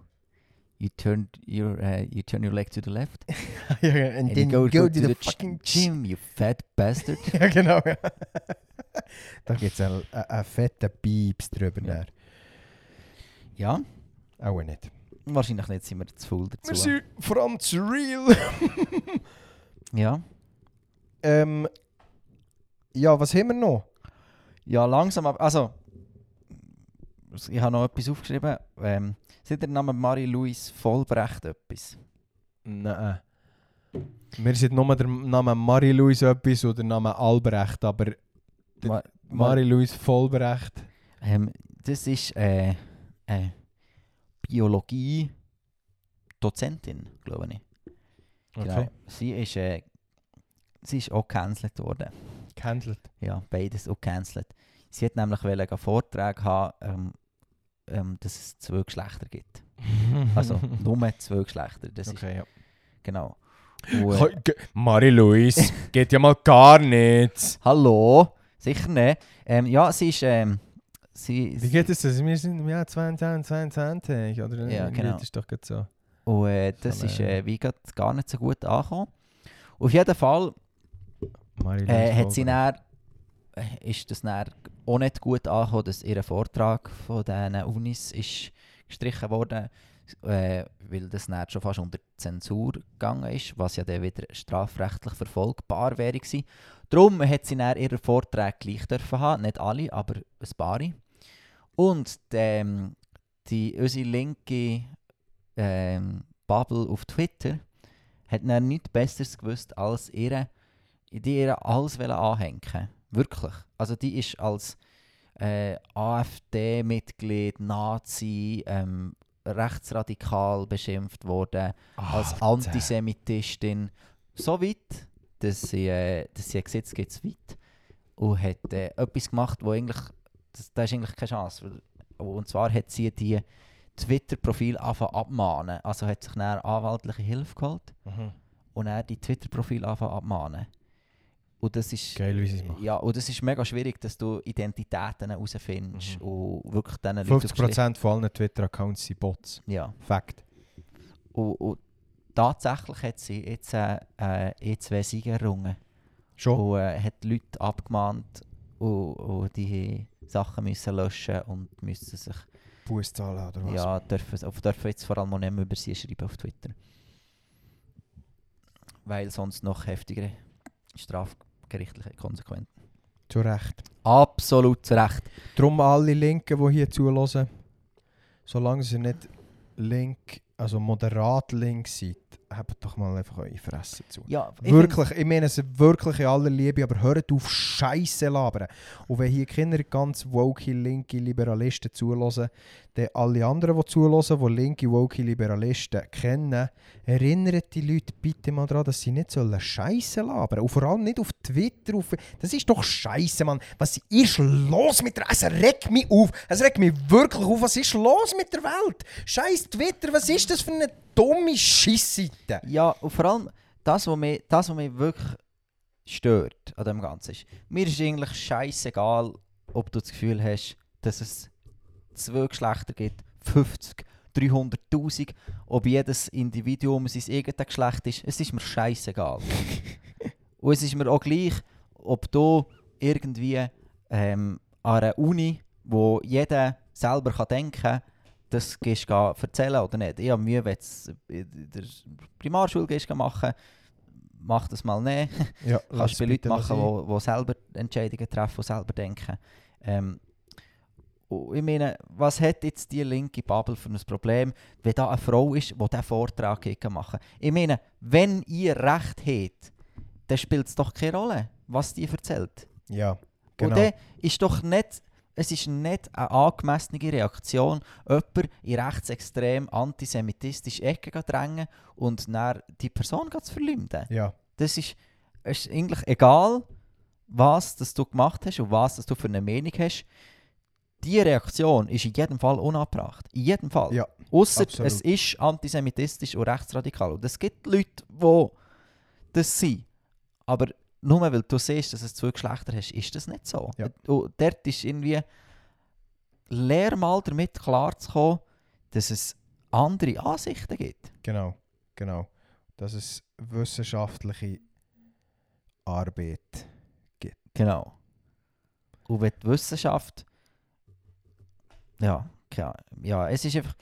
You turn your uh, you turn your leg to the left ja, and, you go, to, the, fucking gym, you fat bastard. ja, genau. Ja. da gibt es einen, fetten Pieps drüber. Ja. Ja. Auch nicht. wahrscheinlich nicht sind wir zu voll dazu. Wir sind vor allem zu Real. Ja. Ähm, ja, was haben wir noch? Ja, langsam, aber also ich habe noch etwas aufgeschrieben. Ähm, sagt der Name Marie-Louise Vollbrecht etwas? Nein. Wir sind nur der Name Marie-Louise etwas oder der Name Albrecht, aber Ma Marie-Louise Vollbrecht. Ähm, das ist äh, äh, Biologie-Dozentin, glaube ich. Genau. Sie ist, äh, sie ist auch gecancelt worden. Gehandelt. Ja, beides auch gecancelt. Sie hat nämlich einen Vortrag haben, ähm, ähm, dass es zwei Geschlechter gibt. Also nur zwei Geschlechter. Das ist, okay, ja. genau. Und, Marie-Louise, geht ja mal gar nicht. hallo? Sicher nicht. Ähm, ja, sie ist... Ähm, sie, Wie geht es das? Wir sind im Jahr 2022, oder? Ja, genau. Das ist doch gerade so. Und äh, das ist äh, wie grad gar nicht so gut angekommen. Auf jeden Fall äh, hat sie dann, äh, ist das dann auch nicht gut angekommen, dass ihr Vortrag von diesen Unis ist gestrichen wurde, äh, weil das dann schon fast unter Zensur gegangen ist, was ja dann wieder strafrechtlich verfolgbar wäre gewesen. Darum hat sie dann ihren Vortrag gleich dürfen haben, nicht alle, aber ein paar. Und ähm, die, unsere linke ähm, Bubble auf Twitter hat dann nichts Besseres gewusst, als ihre, die ihr alles anhängen Wirklich. Also die ist als äh, AfD-Mitglied, Nazi, ähm, rechtsradikal beschimpft worden, als Alter. Antisemitistin. So weit, dass sie, äh, dass sie gesagt hat, es geht weit. Und hat äh, etwas gemacht, wo eigentlich, das, da ist eigentlich keine Chance. Und zwar hat sie die Twitter-Profil angefangen abmahnen. Also hat sich dann anwaltliche Hilfe geholt Mhm. und dann die Twitter-Profil anfangen abmahnen. Und das ist... Geil, wie sie es machen. Ja, und das ist mega schwierig, dass du Identitäten herausfindest Mhm. und wirklich Leuten... 50% von allen Twitter-Accounts sind Bots. Ja. Fakt. Und, und tatsächlich hat sie jetzt äh, äh, E2 Siege errungen. Schon? Und äh, hat die Leute abgemahnt und, und die Sachen müssen löschen und müssen sich... Buß zahlen oder was? Ja, dürfen, dürfen jetzt vor allem auch nicht mehr über sie schreiben auf Twitter. Weil sonst noch heftigere strafgerichtliche Konsequenzen. Zu Recht. Absolut zu Recht. Darum alle Linken, die hier zuhören, solange sie nicht link, also moderat link seid, habt doch mal einfach eure Fresse zu. Ja, ich Wirklich, ich meine es wirklich in aller Liebe, aber hört auf Scheiße labern. Und wenn hier keine ganz woke, linke Liberalisten zulassen, dann alle anderen, die zulassen, die linke, woke Liberalisten kennen, erinnert die Leute bitte mal daran, dass sie nicht Scheiße labern. Und vor allem nicht auf Twitter. Auf, das ist doch Scheiße, Mann. Was ist los mit der Es regt mich auf. Es regt mich wirklich auf. Was ist los mit der Welt? Scheiß Twitter, was ist das für eine dumme Scheissseite? Ja, und vor allem das, was mich, das, was mich wirklich stört an dem Ganzen ist, mir ist eigentlich scheißegal, ob du das Gefühl hast, dass es zwei Geschlechter gibt, 50, 300'000, ob jedes Individuum sein eigenes Geschlecht ist, es ist mir scheißegal. und es ist mir auch gleich, ob du irgendwie ähm, an einer Uni, wo jeder selber kann denken kann, das gehst du erzählen oder nicht. Ich habe Mühe, wenn du in der Primarschule gehst machen, mach das mal nicht. Ja, Kannst du bei Leuten machen, die, selber Entscheidungen treffen, die selber denken. Ähm, ich meine, was hat jetzt die linke Bubble für ein Problem, wenn da eine Frau ist, die diesen Vortrag machen Ich meine, wenn ihr Recht habt, dann spielt es doch keine Rolle, was die erzählt. Ja, genau. Und dann ist doch nicht, es ist nicht eine angemessene Reaktion, jemanden in rechtsextrem antisemitistische Ecke zu drängen und dann die Person zu verleumden. ja, Das ist, ist eigentlich egal, was das du gemacht hast und was das du für eine Meinung hast. Die Reaktion ist in jedem Fall unabbracht. In jedem Fall. ja, absolut. es ist antisemitistisch und rechtsradikal. Und es gibt Leute, die das sind. Aber nur weil du siehst, dass es zwei Geschlechter hast, ist das nicht so. Ja. Und dort ist irgendwie lehr mal damit klarzukommen, dass es andere Ansichten gibt. genau, genau. Dass es wissenschaftliche Arbeit Genau. Und wenn die Wissenschaft. Ja, Ahnung. ja, es ist einfach.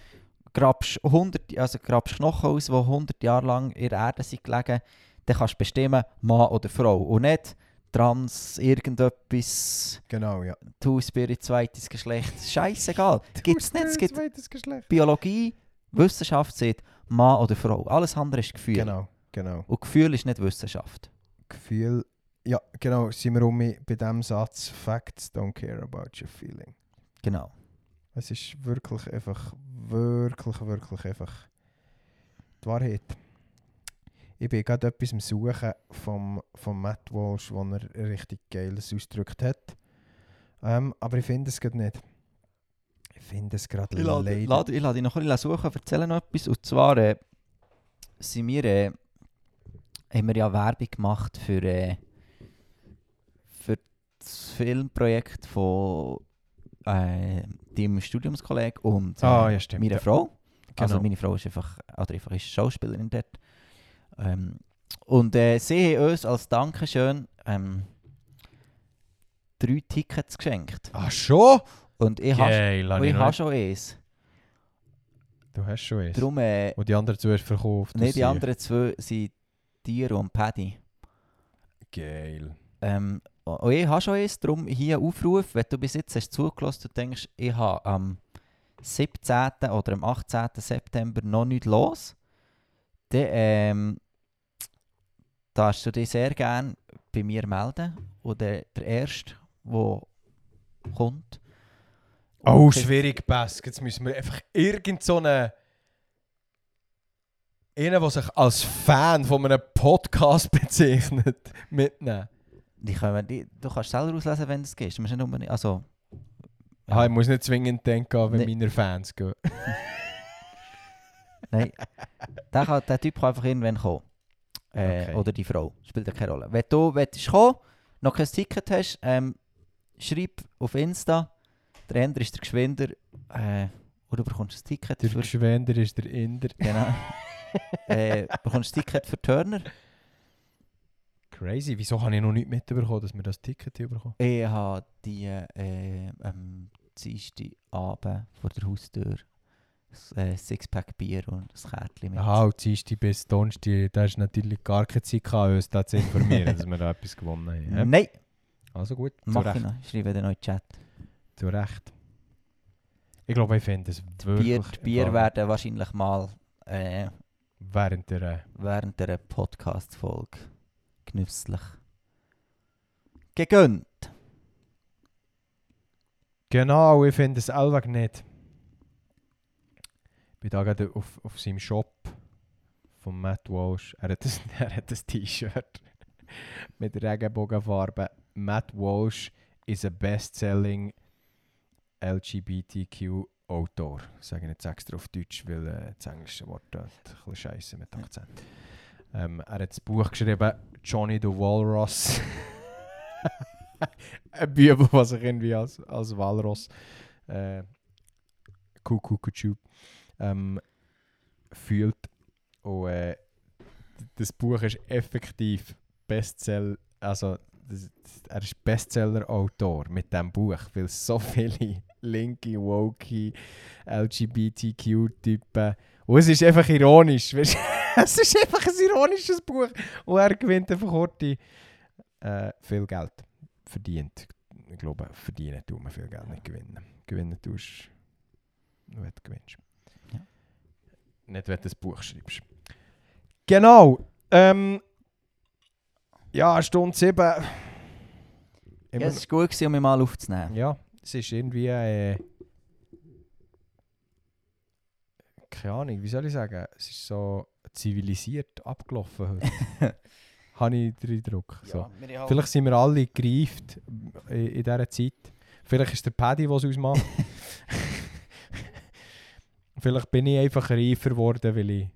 Grabst, 100, also grabst Knochen aus, die 100 Jahre lang in der Erde sind gelegen, dann kannst du bestimmen, Mann oder Frau. Und nicht trans, irgendetwas, Genau, ja. Two-Spirit, zweites Geschlecht. Scheißegal. Gibt es nicht. Es gibt zweites Geschlecht. Biologie, Wissenschaft sagt Mann oder Frau. Alles andere ist Gefühl. Genau, genau. Und Gefühl ist nicht Wissenschaft. Gefühl, ja, genau, sind wir um bei dem Satz, Facts don't care about your feeling. Genau. Es ist wirklich einfach, wirklich, wirklich einfach die Wahrheit. Ich bin gerade etwas am Suchen vom, vom Matt Walsh, wo er richtig geiles ausgedrückt hat. Ähm, aber ich finde es gerade nicht. Ich finde es gerade leider. ich lade dich noch ein bisschen suchen, erzähle noch etwas. Und zwar äh, sind wir, äh, haben wir ja Werbung gemacht für, äh, für das Filmprojekt von äh, deinem Studiumskollegen und äh, Ah, ja, stimmt. meiner ja. Frau. Also Genau. meine Frau ist einfach, oder einfach ist Schauspielerin dort. Ähm, und äh, sie haben uns als Dankeschön ähm, drei Tickets geschenkt. Ah, schon? Und ich habe schon eins. Du hast schon eins. Darum, äh, Und die anderen zuerst verkauft. nee, das die anderen zwei sind Tiro und Paddy. Geil. Ähm, und ich habe schon eins, darum hier Aufruf, wenn du bis jetzt hast zugelassen und denkst, ich habe am 17. oder am 18. September noch nichts los, dann ähm, darfst du dich sehr gerne bei mir melden. Und der, Erste, der kommt. Oh, schwierig, Bask. Jetzt müssen wir einfach irgend so der sich als Fan von einem Podcast bezeichnet, mitnehmen. Die können, die, du kannst selber auslesen, wenn du es gehst. Du musst nicht unbedingt, also, Ah, ich muss nicht zwingend denken, wenn Nee. meine Fans gehen. Nein. der, kann, der Typ kann einfach irgendwann kommen. Äh, Okay. Oder die Frau. Spielt ja keine Rolle. Wenn du willst kommen, noch kein Ticket hast, ähm, schreib auf Insta. Der Ender ist der Geschwinder. Äh, oder du bekommst ein Ticket Der für... Geschwender ist der Inder. Genau. äh, bekommst ein Ticket für Turner. Crazy. Wieso habe ich noch nicht mitbekommen, dass wir das Ticket bekommen? Ich habe die äh, Dienstag Abend vor der Haustür ein äh, Sixpack Bier und ein Kärtchen mit. Aha, und Dienstag bis Donnerstag, da ist natürlich gar keine Zeit gehabt, uns da zu informieren, dass wir da etwas gewonnen haben. hä? Nein, Also gut, mach ich Recht. noch. Schreibe den neuen Chat. Zu Recht. Ich glaube, ich finde es wirklich... Bier, die Bier werden wahrscheinlich mal äh, Während der... äh, während der Podcast-Folge genüsslich gegönnt. Genau, ich finde es allweg nicht. Ich bin da gerade auf, auf seinem Shop von Matt Walsh. Er hat ein, er hat ein T-Shirt mit Regenbogenfarben. Matt Walsh is a best-selling LGBTQ Autor. Ich jetzt extra auf Deutsch, weil äh, das englische Wort ein bisschen scheiße mit Akzent. Ähm, er hat das Buch geschrieben, Johnny the Walrus. Ein Bübel, was sich irgendwie als, als Walross äh, Kuckuckutschu ähm, fühlt. Und äh, das Buch ist effektiv Bestseller, also das, er ist Bestseller-Autor mit diesem Buch, weil so viele linke, woke, LGBTQ-Typen und es ist einfach ironisch, weisst du? es ist einfach ein ironisches Buch und er gewinnt einfach heute äh, viel Geld verdient. Ich glaube, verdienen tut man viel Geld, nicht gewinnen. Gewinnen tust du, wenn du gewinnst. Ja. Nicht, wenn du ein Buch schreibst. Genau. Ähm, ja, Stunde 7. Ja, es war gut, gewesen, um mich mal aufzunehmen. ja, es ist irgendwie. Äh, keine Ahnung, wie soll ich sagen? Es ist so zivilisiert abgelaufen heute. Habe ich den Eindruck. So. wir haben Vielleicht sind wir alle gereift in, in dieser Zeit. Vielleicht ist der Paddy, der es ausmacht. Vielleicht bin ich einfach reifer geworden, weil ich.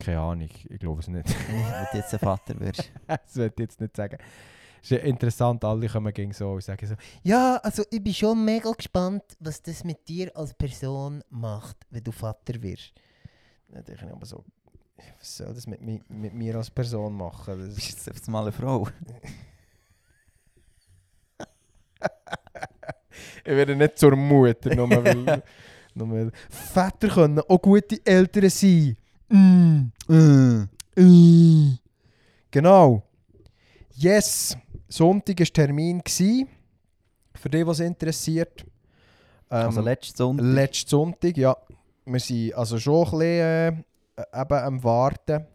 Keine Ahnung, ich glaube es nicht. wenn du jetzt ein Vater wirst. das will ich jetzt nicht sagen. Es ist ja interessant, alle kommen gegen so und sagen so, Ja, also ich bin schon mega gespannt, was das mit dir als Person macht, wenn du Vater wirst. Dann denke ich aber so, was soll das mit, mi mit mir als Person machen? Das Bist jetzt auf mal eine Frau? ich werde nicht zur Mutter, nur weil, nur weil Väter können auch gute Eltern sein. Mm, mm, mm. Genau. Yes, Sonntag war Termin. Gewesen, für die, was interessiert. Ähm, also letzten Sonntag. Letzten Sonntag, ja. Wir sind also schon ein bisschen äh, eben am Warten.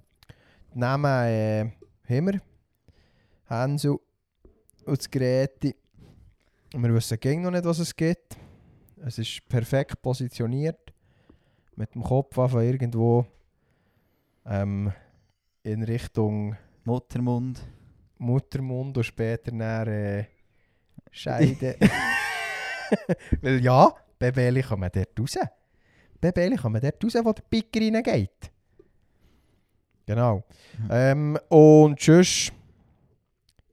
Die Namen äh, haben wir. Hänsel und. Und wir wissen gegen noch nicht, was es gibt. Es ist perfekt positioniert. Mit dem Kopf einfach irgendwo ähm, in Richtung Muttermund. Muttermund und später dann äh, Scheide. Weil ja, Bebeli man dort raus. Bebeli kann man dort raus, wo der Picker reingeht. Genau. Mhm. Ähm, und sonst,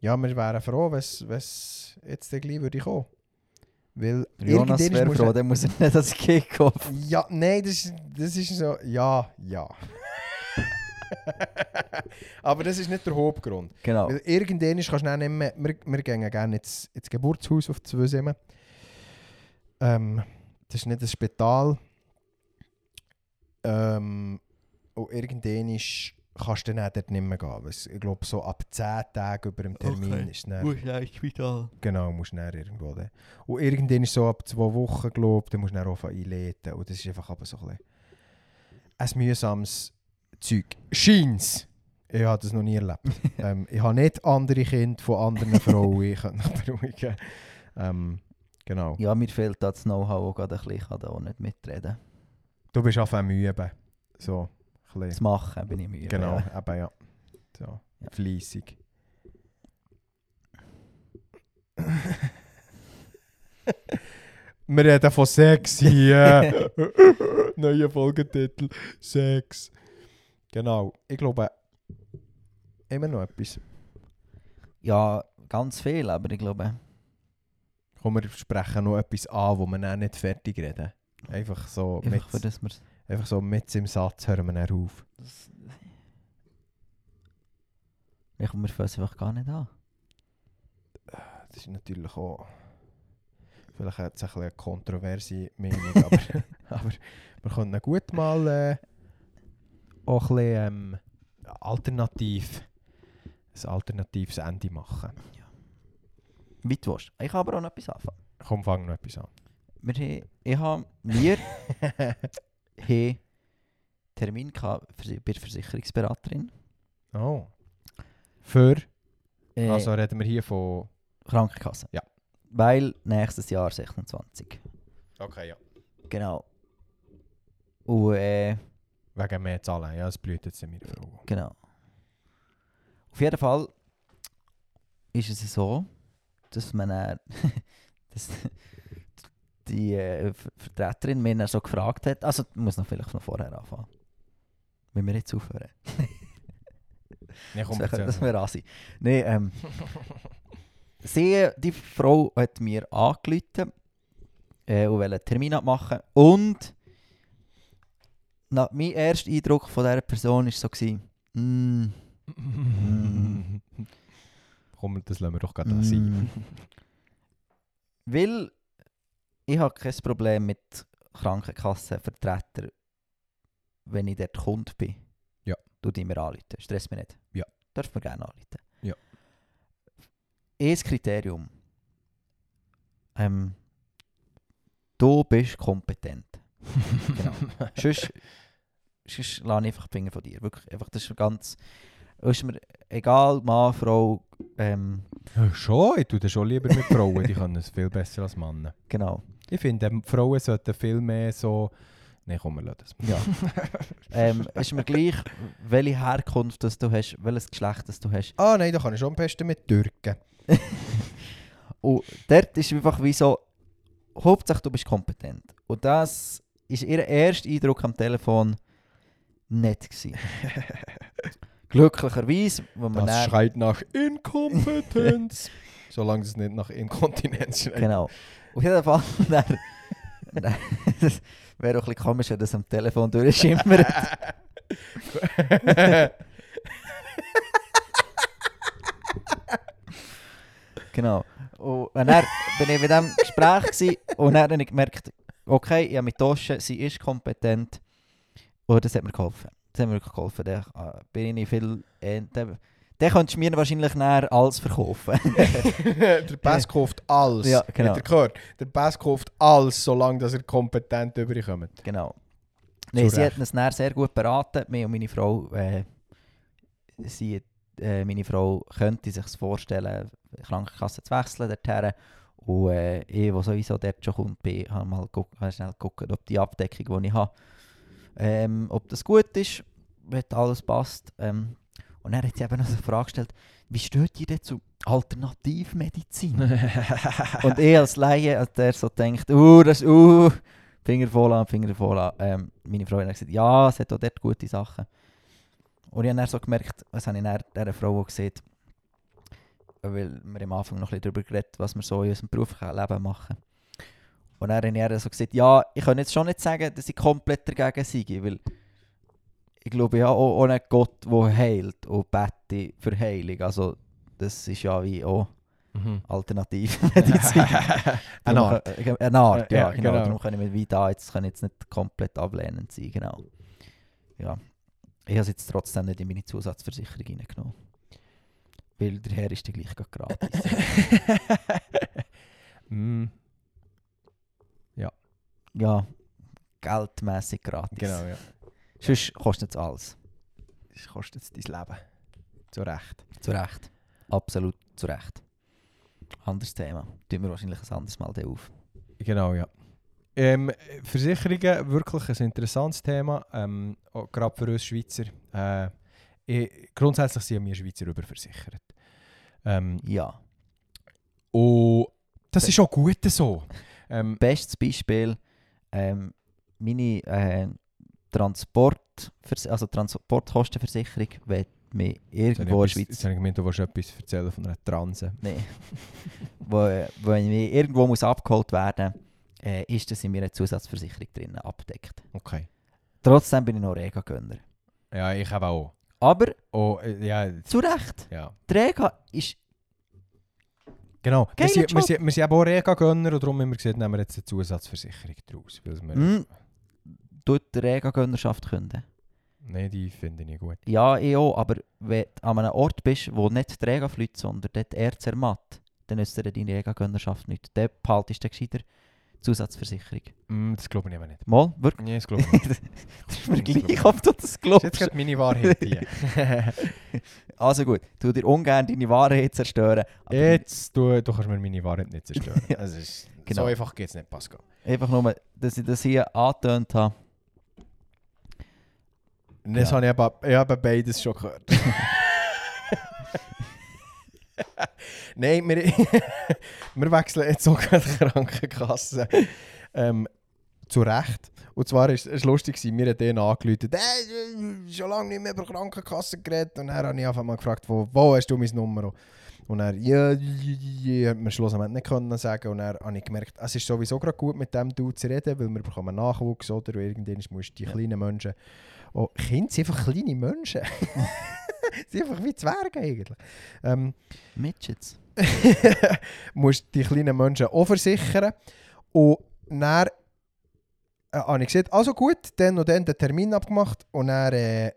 ja, wir wären froh, wenn es jetzt gleich würde kommen. Weil Jonas wäre froh, dann muss er nicht als Kickoff. Ja, nein, das ist, das ist so. Ja, ja. Aber das ist nicht der Hauptgrund. Genau. Weil irgendwann kannst du nicht mehr. Wir, wir gehen gerne ins, ins Geburtshaus auf Zweisimmen. Ähm, das ist nicht ein Spital. Ähm, und irgendwann ist, kannst du dann dort nicht mehr gehen. Weil's- Ich glaube, so ab 10 Tagen über dem Termin Okay. ist es dann, du ins Spital. Genau, musst du dann irgendwo dann. Und irgendwann ist so ab zwei Wochen, glaube ich, dann musst du dann auch einleiten. Und das ist einfach aber so ein, bisschen ein mühsames Zeug. Scheins. Ich habe das noch nie erlebt. ähm, ich habe nicht andere Kinder von anderen Frauen, ich kann mich beruhigen. Ähm, genau. Ja, mir fehlt da das Know-how auch gerade ein bisschen. Ich kann da auch nicht mitreden. Du bist einfach müde. So, ein Das. Machen bin ich müde. Genau, Ja. eben ja. So, Ja. fleissig. Wir reden von Sex hier. Neuer Folgetitel. Sex. Genau. Ich glaube, immer noch etwas. ja, ganz viel, aber ich glaube, Komm, wir sprechen noch etwas an, wo wir dann nicht fertig reden. Einfach so, mit, einfach für das wir einfach so mit im Satz hören wir dann auf. das, ich mir fangen es einfach gar nicht an. Das ist natürlich auch. Vielleicht hat es ein bisschen eine kontroverse Meinung, aber, aber wir können gut mal äh, auch ein bisschen ähm, alternativ, ein alternatives Ende machen. Wie du willst. Ich kann aber auch noch etwas anfangen. Komm, fang noch etwas an. Wir, haben- ich habe, wir haben Termin gehabt für, bei der Versicherungsberaterin. Oh. Für, Äh, also reden wir hier von. Krankenkasse. Ja. Weil nächstes Jahr 26. Okay, ja. Genau. Und äh, Wegen mehr Zahlen, ja, es blüht jetzt in meiner Frau. genau. Auf jeden Fall ist es so, dass man dann, dass die äh, Ver- Vertreterin mir dann so gefragt hat, also ich muss noch vielleicht noch vorher anfangen. Wenn wir jetzt aufhören. Ja, komm, Das wäre das mal. wär assi. Nee, ähm, sie, die Frau hat mir angerufen äh, und wollte einen Termin abmachen. Und na, mein erster Eindruck von dieser Person war so, gewesen, mm, Komm, das lassen wir doch gerade sein. mm. Weil ich habe kein Problem mit Krankenkassenvertretern, wenn ich dort Kunde bin. Ja. Du die mir anrufen. Stress mich nicht. Ja. Darfst mir gerne anrufen. Ja. Ein Kriterium. Ähm, du bist kompetent. Genau. sonst, sonst lasse ich einfach die Finger von dir. Wirklich, einfach, das ist ganz... Ist mir egal, Mann, Frau, ähm, Ja, schon, ich tue das schon lieber mit Frauen, die können es viel besser als Männer. genau. Ich finde, ähm, Frauen sollten viel mehr so... Nein, komm, wir lassen das. Ja. ähm, ist mir gleich, welche Herkunft das du hast, welches Geschlecht das du hast. Ah nein, da kann ich schon am besten mit Türken. Und dort ist einfach wie so, Hauptsache du bist kompetent. Und das ist ihr erster Eindruck am Telefon nicht gewesen. Glücklicherweise, wo man Das schreit nach Inkompetenz. Solange es nicht nach Inkontinenz schreit. Genau. Auf jeden Fall, dann, dann, das wäre auch ein bisschen komisch, wenn das am Telefon durchschimmert. Genau. Und dann bin ich mit dem Gespräch gewesen, und dann habe ich gemerkt, okay, ich habe mit Tosche, sie ist kompetent und das hat mir geholfen. Das hat mir geholfen. Da äh, bin ich viel... Äh, dann könntest du mir wahrscheinlich näher alles verkaufen. der Bass kauft alles. Ja, genau. Habt ihr gehört? Der Bass kauft alles, solange dass er kompetent überkommt. genau. Nee, sie hat uns dann sehr gut beraten, mir und meine Frau. Äh, sie, äh, meine Frau könnte sich vorstellen, die Krankenkasse zu wechseln dorthin. Und äh, ich, der sowieso dort schon kommt, bin, habe mal habe schnell geguckt, ob die Abdeckung, die ich habe, ähm, ob das gut ist, wenn alles passt. Ähm, und dann hat sie eben noch so eine Frage gestellt, wie steht ihr denn zu Alternativmedizin? Und ich als Laie, als der so denkt, uh, das ist, uh, Finger voll an, Finger voll an. Ähm, meine Frau hat dann gesagt, ja, es hat auch dort gute Sachen. Und ich habe dann so gemerkt, was habe ich dann dieser Frau auch gesehen, weil wir am Anfang noch ein bisschen darüber geredet was wir so in unserem beruflichen Leben machen. Und dann habe ich so gesagt, ja, ich kann jetzt schon nicht sagen, dass ich komplett dagegen sei, weil ich glaube ja auch einen Gott, der heilt und bete für Heilung. Also das ist ja wie auch Mhm. Alternativmedizin. Eine Art. äh, Eine Art, Ja, ja, ja, genau. genau. Darum ich mit wie da jetzt, ich jetzt nicht komplett ablehnend sein, genau. Ja. Ich habe es jetzt trotzdem nicht in meine Zusatzversicherung reingenommen. Weil der Herr ist der gleich gratis. Mm, ja, geldmässig gratis. genau, ja. Sonst kostet es alles. Das kostet jetzt dein Leben. Zu Recht. Zu Recht. Absolut zu Recht. Anderes Thema. Tun wir wahrscheinlich ein anderes Mal auf. Genau, ja. Ähm, Versicherungen, wirklich ein interessantes Thema, ähm, gerade für uns Schweizer. Äh, ich, grundsätzlich sind wir Schweizer überversichert. Ähm, Ja. und das ist auch gut so. Ähm, Bestes Beispiel, ähm, meine äh, Transport, also Transportkostenversicherung, wenn mich irgendwo in der Jetzt Schweiz habe ich gemeint, du willst etwas erzählen von einer Transe. Wo ich mich irgendwo muss abgeholt werden äh, ist das in meiner Zusatzversicherung drin abgedeckt. Okay. Trotzdem bin ich noch Rega-Gönner. Ja, ich habe auch. Aber Oh, äh, ja, zu Recht, ja. die Rega ist Genau. Wir sind, wir, sind, wir sind aber auch Rega-Gönner und darum haben wir gesagt, nehmen wir jetzt eine Zusatzversicherung draus. Weil wir, Mm. Tut die Rega-Gönnerschaft künden. Nein, die finde ich nicht gut. Ja, ich auch, aber wenn du an einem Ort bist, wo nicht die Rega fliegt, sondern dort die Erz ermatt, dann nützt dir deine Rega-Gönnerschaft nicht. Dann behaltest du gescheiter Zusatzversicherung. Mm, das glaube ich aber nicht. Mal, wirklich? Nee, das glaube ich nicht. das ist mir gleich, ob du das Das ist glaubst. jetzt gerade meine Wahrheit hier. Also gut, tu dir ungern deine Wahrheit zerstören. Jetzt, du, du kannst mir meine Wahrheit nicht zerstören. Ja. Also, ist, Genau. So einfach geht es nicht, Pascal. Einfach nur, dass ich das hier angetönt habe. Das Ja. habe ich eben, ich habe beides schon gehört. Nein, wir, wir wechseln jetzt gerade die Krankenkasse. Ähm, zu Recht. Und zwar war es lustig, mir hat den angerufen, hey, schon lange nicht mehr über Krankenkasse geredet. Und dann habe ich einfach mal gefragt, wo, wo hast du meine Nummer? Und er, ja, ja, hat mir schlussendlich nicht können sagen. Und dann habe ich gemerkt, es ist sowieso gerade gut, mit dem du zu reden, weil wir bekommen Nachwuchs oder irgendwann musst du die kleinen Menschen. Oh, Kinder sind einfach kleine Menschen. sind einfach wie Zwerge eigentlich. Ähm, Midgets. musst die kleinen Menschen auch versichern. Und dann äh, habe ich gesagt, also gut, dann und dann den Termin abgemacht. Und dann äh,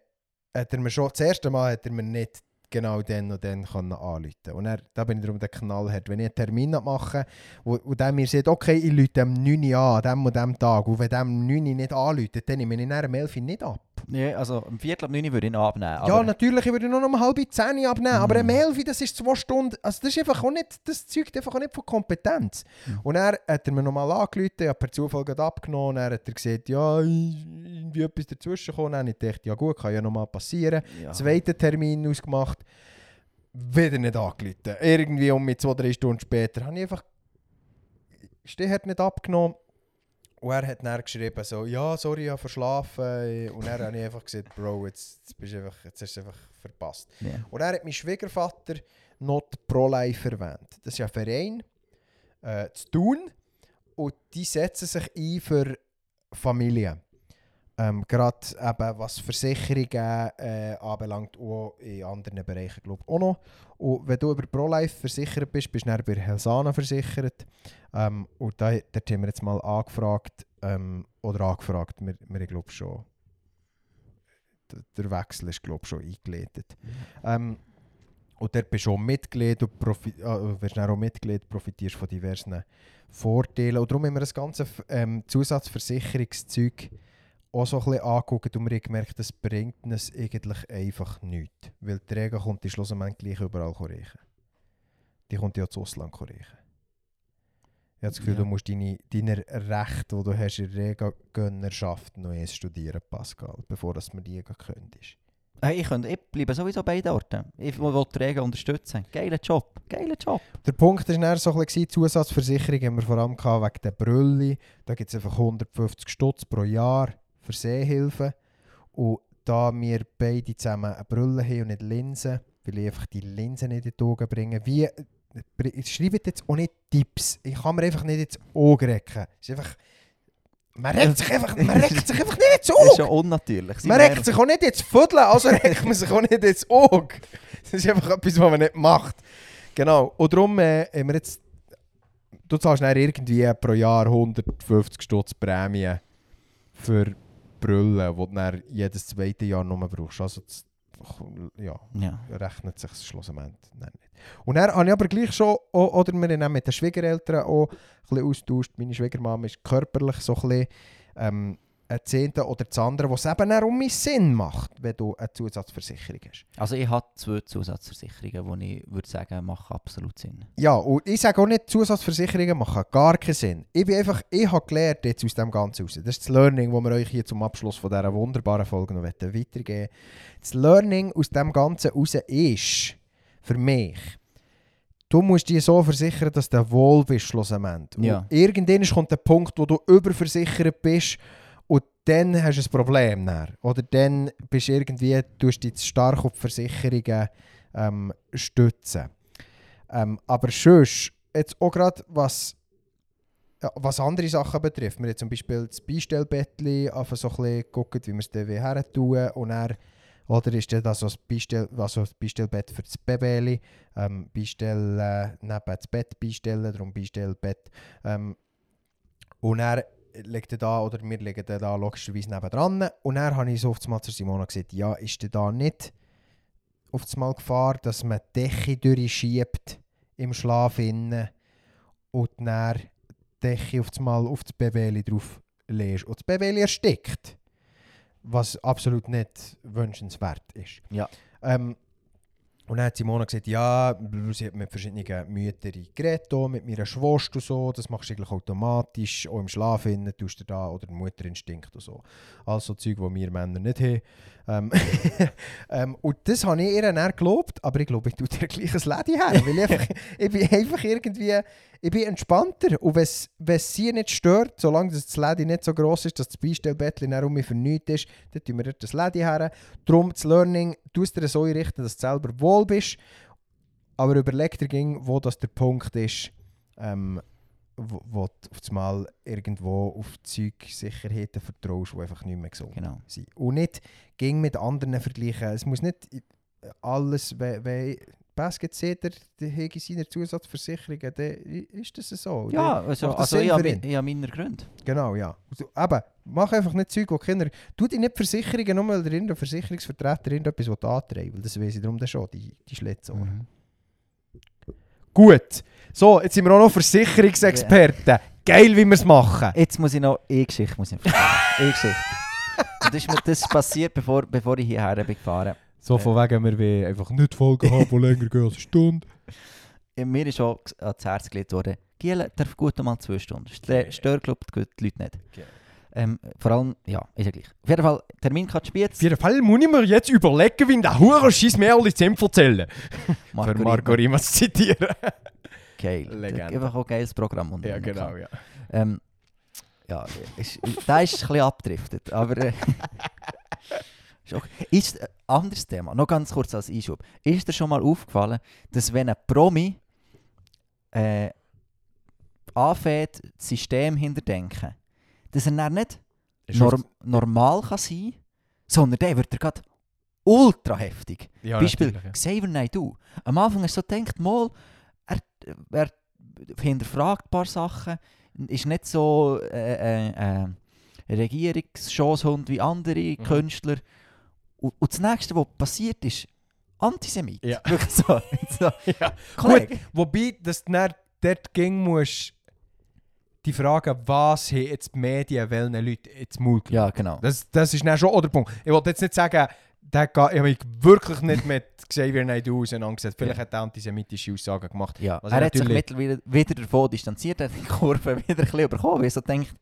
hat er mir schon, das erste Mal hat er mir nicht genau dann und dann können anrufen Und dann, da bin ich darum der Knallhart. Wenn ich einen Termin mache und, und der mir sagt, okay, ich rufe dem 9 Uhr an, an dem und dem Tag. Und wenn dem 9 Uhr nicht anruft, dann nehme ich ihn am 11 Uhr nicht ab. Ja, also um Viertel ab 9 Uhr würde ich ihn abnehmen. ja, aber- natürlich, ich würde noch um halb 10 Uhr abnehmen, aber Mhm. ein 11 Uhr, das ist zwei Stunden. Also das ist einfach auch nicht, das zeugt einfach auch nicht von Kompetenz. Mhm. Und er hat er mir nochmal angerufen, ich habe per Zufall gerade abgenommen, dann hat er gesagt, ja, irgendwie etwas dazwischen gekommen. Dann habe ich gedacht, ja gut, kann ja nochmal passieren. Ja. Zweiten Termin ausgemacht, wieder nicht angerufen. Irgendwie um mit zwei, drei Stunden später habe ich einfach, hat nicht abgenommen. Und er hat dann geschrieben, so, ja, sorry, ich habe verschlafen. Und dann habe ich einfach gesagt, Bro, jetzt, jetzt, bist einfach, jetzt hast du es einfach verpasst. Ja. Und er hat mein Schwiegervater noch die Pro-Life erwähnt. Das ist ein Verein äh, zu tun und die setzen sich ein für Familien. Ähm, Gerade eben was Versicherungen äh, anbelangt auch in anderen Bereichen glaube ich auch noch. Und wenn du über Pro-Life versichert bist, bist du dann bei Helsana versichert. Ähm, und da, dort haben wir jetzt mal angefragt, ähm, oder angefragt, wir, wir glaube schon, der- Wechsel ist glaube schon eingeleitet. Ähm, und dort bist du auch Mitglied und profi äh, auch Mitglied, profitierst von diversen Vorteilen. Und darum haben wir das ganze ähm, Zusatzversicherungszeug auch so ein bisschen angeguckt und wir haben gemerkt, das bringt uns eigentlich einfach nichts. Weil die Rega kommt die schlussendlich gleich überall reichen. Die kommt ja zu Ausland reichen. Ich habe das Gefühl, Ja. du musst deine, deine Rechte, die du hast in Rega-Gönnerschaft noch erst studieren, Pascal, bevor dass man die könntest. Hey, ich, könnte, ich bleibe sowieso bei beiden Orten. Ich will die Regeln unterstützen. Geiler Job. Geiler Job. Der Punkt war so ein bisschen, Zusatzversicherung haben wir vor allem gehabt wegen der Brülli. Da gibt es einfach 150 Stutz pro Jahr für Sehhilfe. Und da wir beide zusammen eine Brille haben und nicht Linsen, weil ich einfach die Linsen nicht in die Augen bringe, wie schreibt jetzt auch nicht Tipps. Ich kann mir einfach nicht ins Auge recken. Ist einfach... Man regt sich einfach, man regt sich einfach nicht ins Das ist Auge. schon unnatürlich. Man regt sich auch nicht ins Viertel, also regt man sich auch nicht ins Auge. Das ist einfach etwas, was man nicht macht. Genau. Und darum äh, haben wir jetzt... Du zahlst dann irgendwie pro Jahr 150 Stutz Prämie für Brüllen, die du dann jedes zweite Jahr nur brauchst. Also, das, ja, Ja. rechnet sich das schlussendlich nicht. Und dann habe ich aber gleich schon, oder wir haben mit den Schwiegereltern auch ein bisschen austauscht. Meine Schwiegermama ist körperlich so ein bisschen ähm, ein Zehnter oder das andere, was eben auch um mich Sinn macht, wenn du eine Zusatzversicherung hast. Also ich habe zwei Zusatzversicherungen, die ich würde sagen, machen absolut Sinn. Ja, und ich sage auch nicht, Zusatzversicherungen machen gar keinen Sinn. Ich bin einfach, ich habe gelernt jetzt aus dem Ganzen raus. Das ist das Learning, das wir euch hier zum Abschluss von dieser wunderbaren Folge noch weitergeben. Das Learning aus dem Ganzen raus ist, für mich, du musst dich so versichern, dass du wohl bist, schlussendlich. Und Ja. irgendwann kommt der Punkt, wo du überversichert bist und dann hast du ein Problem. Dann. Oder dann bist du irgendwie, tust dich stark auf Versicherungen ähm, stützen. Ähm, aber sonst, jetzt auch gerade was, ja, was andere Sachen betrifft, wir haben zum Beispiel das Beistellbettchen einfach so ein bisschen wie wir es dann tun und dann, oder ist das so das, also Beistellbett für das Baby, ähm, Beistell, äh, neben das Bett beistellen, darum Beistellbett. Ähm, und dann liegt er da, oder wir liegen dann da logischerweise nebendran und dann habe ich so auf Mal zu Simona gesagt, ja, ist der da nicht auf Mal Gefahr, dass man die Decke durchschiebt im Schlaf innen und dann die Decke auf Mal auf das Baby drauf legst und das Baby erstickt. Was absolut nicht wünschenswert ist. Ja. Ähm, und dann hat Simona gesagt, ja, sie hat mit verschiedenen Müttern geredet, auch mit meiner Schwester und so, das machst du eigentlich automatisch, auch im Schlaf innen tust du da, oder Mutterinstinkt und so. Also Zeug, die wir Männer nicht haben. Ähm, ähm, und das habe ich ihr dann gelobt, aber ich glaube, ich tue dir gleich ein Lady her, weil ich, einfach, ich bin einfach irgendwie, ich bin entspannter und wenn es sie nicht stört, solange das Lady nicht so gross ist, dass das Beistellbettchen dann um mich vernünftig ist, dann tun wir dort das Lady her. Darum das Learning, du es dir so einrichten, dass du selber wohl bist, aber überleg dir, ging, wo das der Punkt ist, ähm, wo, wo du auf das Mal irgendwo auf Zeugsicherheiten vertraust, die einfach nicht mehr gesund Genau. sind. Und nicht ging mit anderen vergleichen. Es muss nicht i- alles, wenn Basket der, der hege seine Zusatzversicherungen, dann ist das so. Ja, also, also Sinn ich habe ich habe meine Gründe. Genau, ja. Also, eben, mach einfach nicht Zeug, wo Kinder... Tu dir nicht Versicherungen, nur weil der irgendein Versicherungsvertreter irgendetwas antreiben will, weil das weiss ich darum dann schon, die, die Schlitzohren. Mhm. Gut. So, jetzt sind wir auch noch Versicherungsexperten. Geil, wie wir es machen. Jetzt muss ich noch eine Geschichte muss ich erzählen. eine Geschichte. Und das ist mir das passiert, bevor, bevor ich hierher bin gefahren So von wegen, wir wollen einfach nicht Folgen haben, die länger gehen als eine Stunde. Mir ist schon ans Herz gelegt worden, Giele darf gut mal zwei Stunden. Glaube ich, die Leute nicht. Geil. Ähm, vor allem, ja, ist ja gleich. Auf jeden Fall, Termin kann Spiez. Auf jeden Fall muss ich mir jetzt überlegen, wie der Hure scheiß Märchen zu erzählen. Für Marco Rima zu zitieren. Geil. Legende. Einfach auch ein geiles Programm. und- ja, genau, ja. Ähm, ja, ist, der ist ein bisschen abgedriftet, aber... Äh, ist, anderes Thema, noch ganz kurz als Einschub. Ist dir schon mal aufgefallen, dass wenn ein Promi äh, anfängt, das System hinterdenken, dass er dann nicht norm normal kann sein sondern der wird er gerade ultra heftig. ja, Beispiel ja. Xavier Naidoo. Am Anfang hast du so gedacht, mal, er, er hinterfragt ein paar Sachen, ist nicht so äh, äh, äh, Regierungsschosshund wie andere Mhm. Künstler. Und, und das nächste, was passiert ist, Antisemit. Ja. Wirklich so. so. Ja. Kollege. Gut, wobei, dass du dann dort ging musst, die Frage, was haben jetzt die Medien welchen Leuten gelegt? Ja, genau. Das, das ist dann schon auch der Punkt. Ich wollte jetzt nicht sagen, der ich habe mich wirklich nicht mit Xavier Naidoo auseinandergesetzt. Vielleicht Ja. hat er antisemitische Aussagen gemacht. Ja, er hat sich mittlerweile wieder davon distanziert, hat die Kurve wieder ein bisschen überkommen, weil er so denkt,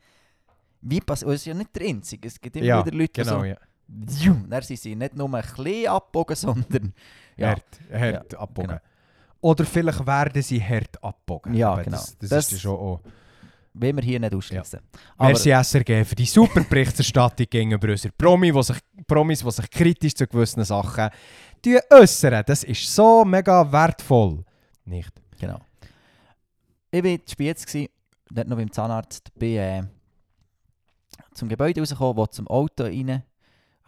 wie passiert, es ist ja nicht der Einzige, es gibt immer Ja, wieder Leute, die Genau, so, ja. Dann sind sie nicht nur ein bisschen abgebogen, sondern ja, Hart, hart abbogen. genau. Oder vielleicht werden sie hart abbogen. Ja, Aber genau. Das, das, Das- ist schon auch. will wir hier nicht ausschließen. Aber Merci SRG für die super Berichterstattung gegenüber unseren Promi, die sich, Promis, die sich kritisch zu gewissen Sachen die äußern. Das ist so mega wertvoll. Nicht. Genau. Ich war in gsi, dort noch beim Zahnarzt, bin äh, zum Gebäude rausgekommen, wo zum Auto rein,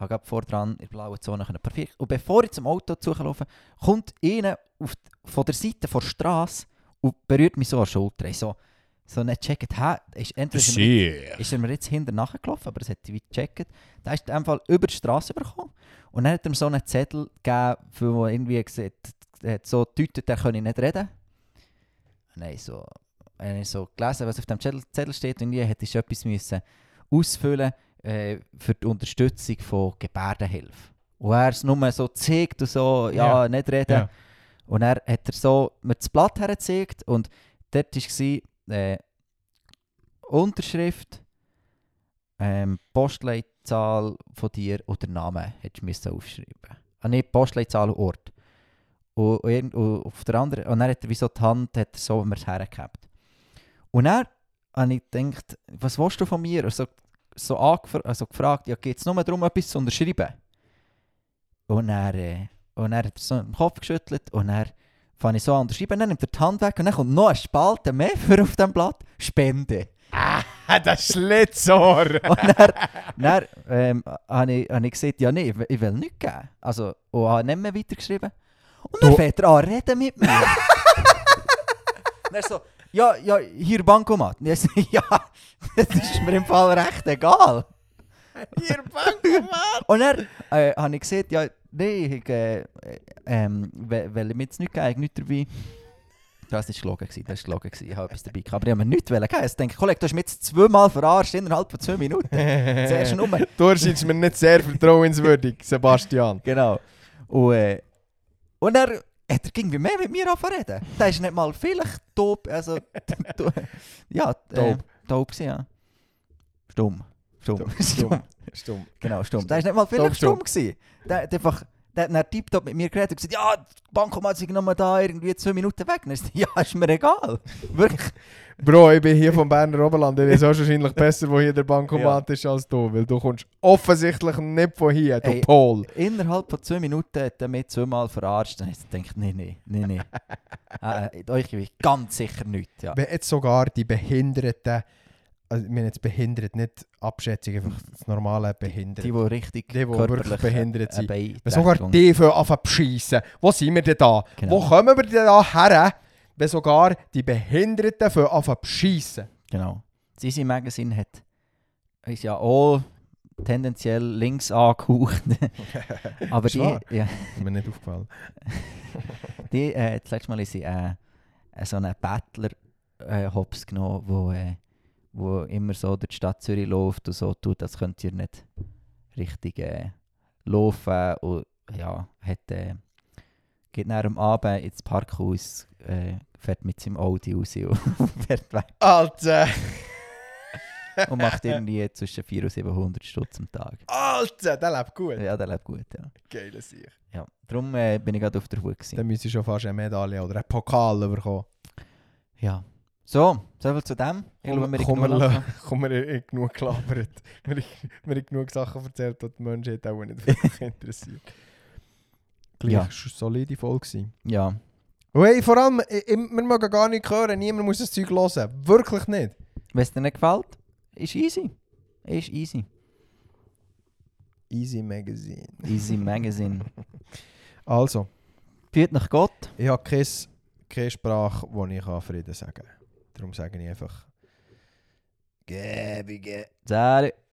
habe gerade vor dran in der blauen Zone parkieren. Und bevor ich zum Auto zulaufe, kommt einer auf, von der Seite der Straße und berührt mich so an der Schulter. Ich so, so nicht checkt, hä, ist entweder ist er mir, ist er mir jetzt hinter nachgelaufen, aber das hat ich wie gecheckt. Da ist er einfach über die Straße übergekommen und dann hat er mir so einen Zettel gegeben, für wo irgendwie gesagt hat, so deutet, der könne nicht reden. Nein, so, ich so gelesen, was auf dem Zettel, steht und ich hätte ich etwas müssen ausfüllen äh, für die Unterstützung von Gebärdenhilfe. Und er es nur so zeigt und so, ja, Ja. nicht reden. Ja. Und er hat er so mir das Blatt hergezeigt und dort war äh, Unterschrift, ähm, Postleitzahl von dir und der Name hättest du aufschreiben. Ah nicht Postleitzahl und Ort. Und, und, und auf der anderen, und dann hat er wie so die Hand hat er so mir hergehabt. Und dann habe ich gedacht, was willst du von mir? Also, so angefra also gefragt, ja, geht es nur darum, etwas zu unterschreiben? Und er, äh, und er hat so den Kopf geschüttelt und er fange ich so an unterschreiben, dann nimmt er die Hand weg und dann kommt noch eine Spalte mehr für auf dem Blatt, Spende. Ah, das Schlitzohr! Und dann, dann ähm, habe ich, hab ich gesagt, ja, nee, ich will- ich will nichts geben. Also, und habe nicht mehr weitergeschrieben. Und dann fängt er an reden mit mir. er so, ja, ja, hier Bankomat. Ja, das ist mir im Fall recht egal. Ihr Bankomat! Und dann äh, habe ich gesagt, ja, nee, ich, äh, äh, ähm, will mir jetzt nicht geben, ich nichts dabei. Das war gelogen, das war gelogen. Ich habe etwas dabei gehabt, aber ich habe mir nichts wollen geben. Ich denke, Kollege, du hast mich jetzt zweimal verarscht innerhalb von zwei Minuten. Zuerst nur Du erscheinst mir nicht sehr vertrauenswürdig, Sebastian. Genau. Und, äh, und er hat er irgendwie mehr mit mir angefangen reden. Der ist nicht mal vielleicht taub, also, ja, äh, Taub. gewesen, ja. Stumm. Stumm. Stumm. Stumm. Stumm. Genau, stumm. Der ist nicht mal vielleicht stumm. stumm gewesen. Der hat einfach, der hat dann tiptop mit mir geredet und gesagt, ja, die Bankomat sind mal da, irgendwie zwei Minuten weg. Und dann ist ja, ist mir egal. Wirklich. Bro, ich bin hier vom Berner Oberland. Ich weiß wahrscheinlich besser, wo hier der Bankomat ist als du. Weil du kommst offensichtlich nicht von hier, du Ey. Pol. Innerhalb von zwei Minuten hat er mich zweimal verarscht. Habe ich gedacht, nee, nee, nee, nee. äh, euch will ich ganz sicher nicht. Ja. Wenn jetzt sogar die Behinderten, also ich meine jetzt behindert, nicht Abschätzung, einfach das normale Behinderte. Die, die richtig Die, die wirklich behindert sind. Wenn sogar die für anfangen zu beschissen, wo sind wir denn da? Genau. Wo kommen wir denn da her, wenn sogar die Behinderten für anfangen zu beschissen? Genau. Das Easy Magazine hat, ist ja auch tendenziell links angehaucht. Aber Ist die, ja, Ist mir nicht aufgefallen. die äh, das letzte Mal haben sie äh, so einen Battler äh, hops genommen, wo, äh, wo immer so durch die Stadt Zürich läuft und so tut, als könnt ihr nicht richtig äh, laufen. Und ja, hat, äh, geht nach am Abend ins Parkhaus, äh, fährt mit seinem Audi raus und fährt weg. Alter! und macht irgendwie zwischen 400 und 700 Stutz am Tag. Alter, der lebt gut. Ja, der lebt gut, ja. Geiler Sieg. ja. Darum äh, bin ich gerade auf der Hut. Gewesen. Dann müsste ich schon fast eine Medaille oder einen Pokal bekommen. Ja. So, soviel zu dem. Ich glaube, wir haben wir, genug la- komm, wir haben genug gelabert. wir, haben- wir haben genug Sachen erzählt, die die Menschheit auch nicht wirklich interessiert. Gleich Ja. war eine solide Folge. Ja. Und hey, vor allem, ich, ich, wir mögen gar nicht hören, niemand muss das Zeug hören. Wirklich nicht. Wenn es dir nicht gefällt, ist easy. Ist easy. Easy Magazine. Easy Magazine. Also, Führt nach Gott. ich habe keine, keine Sprache, die ich Frieden sagen kann. Darum sage ich einfach... Gebige. Zari.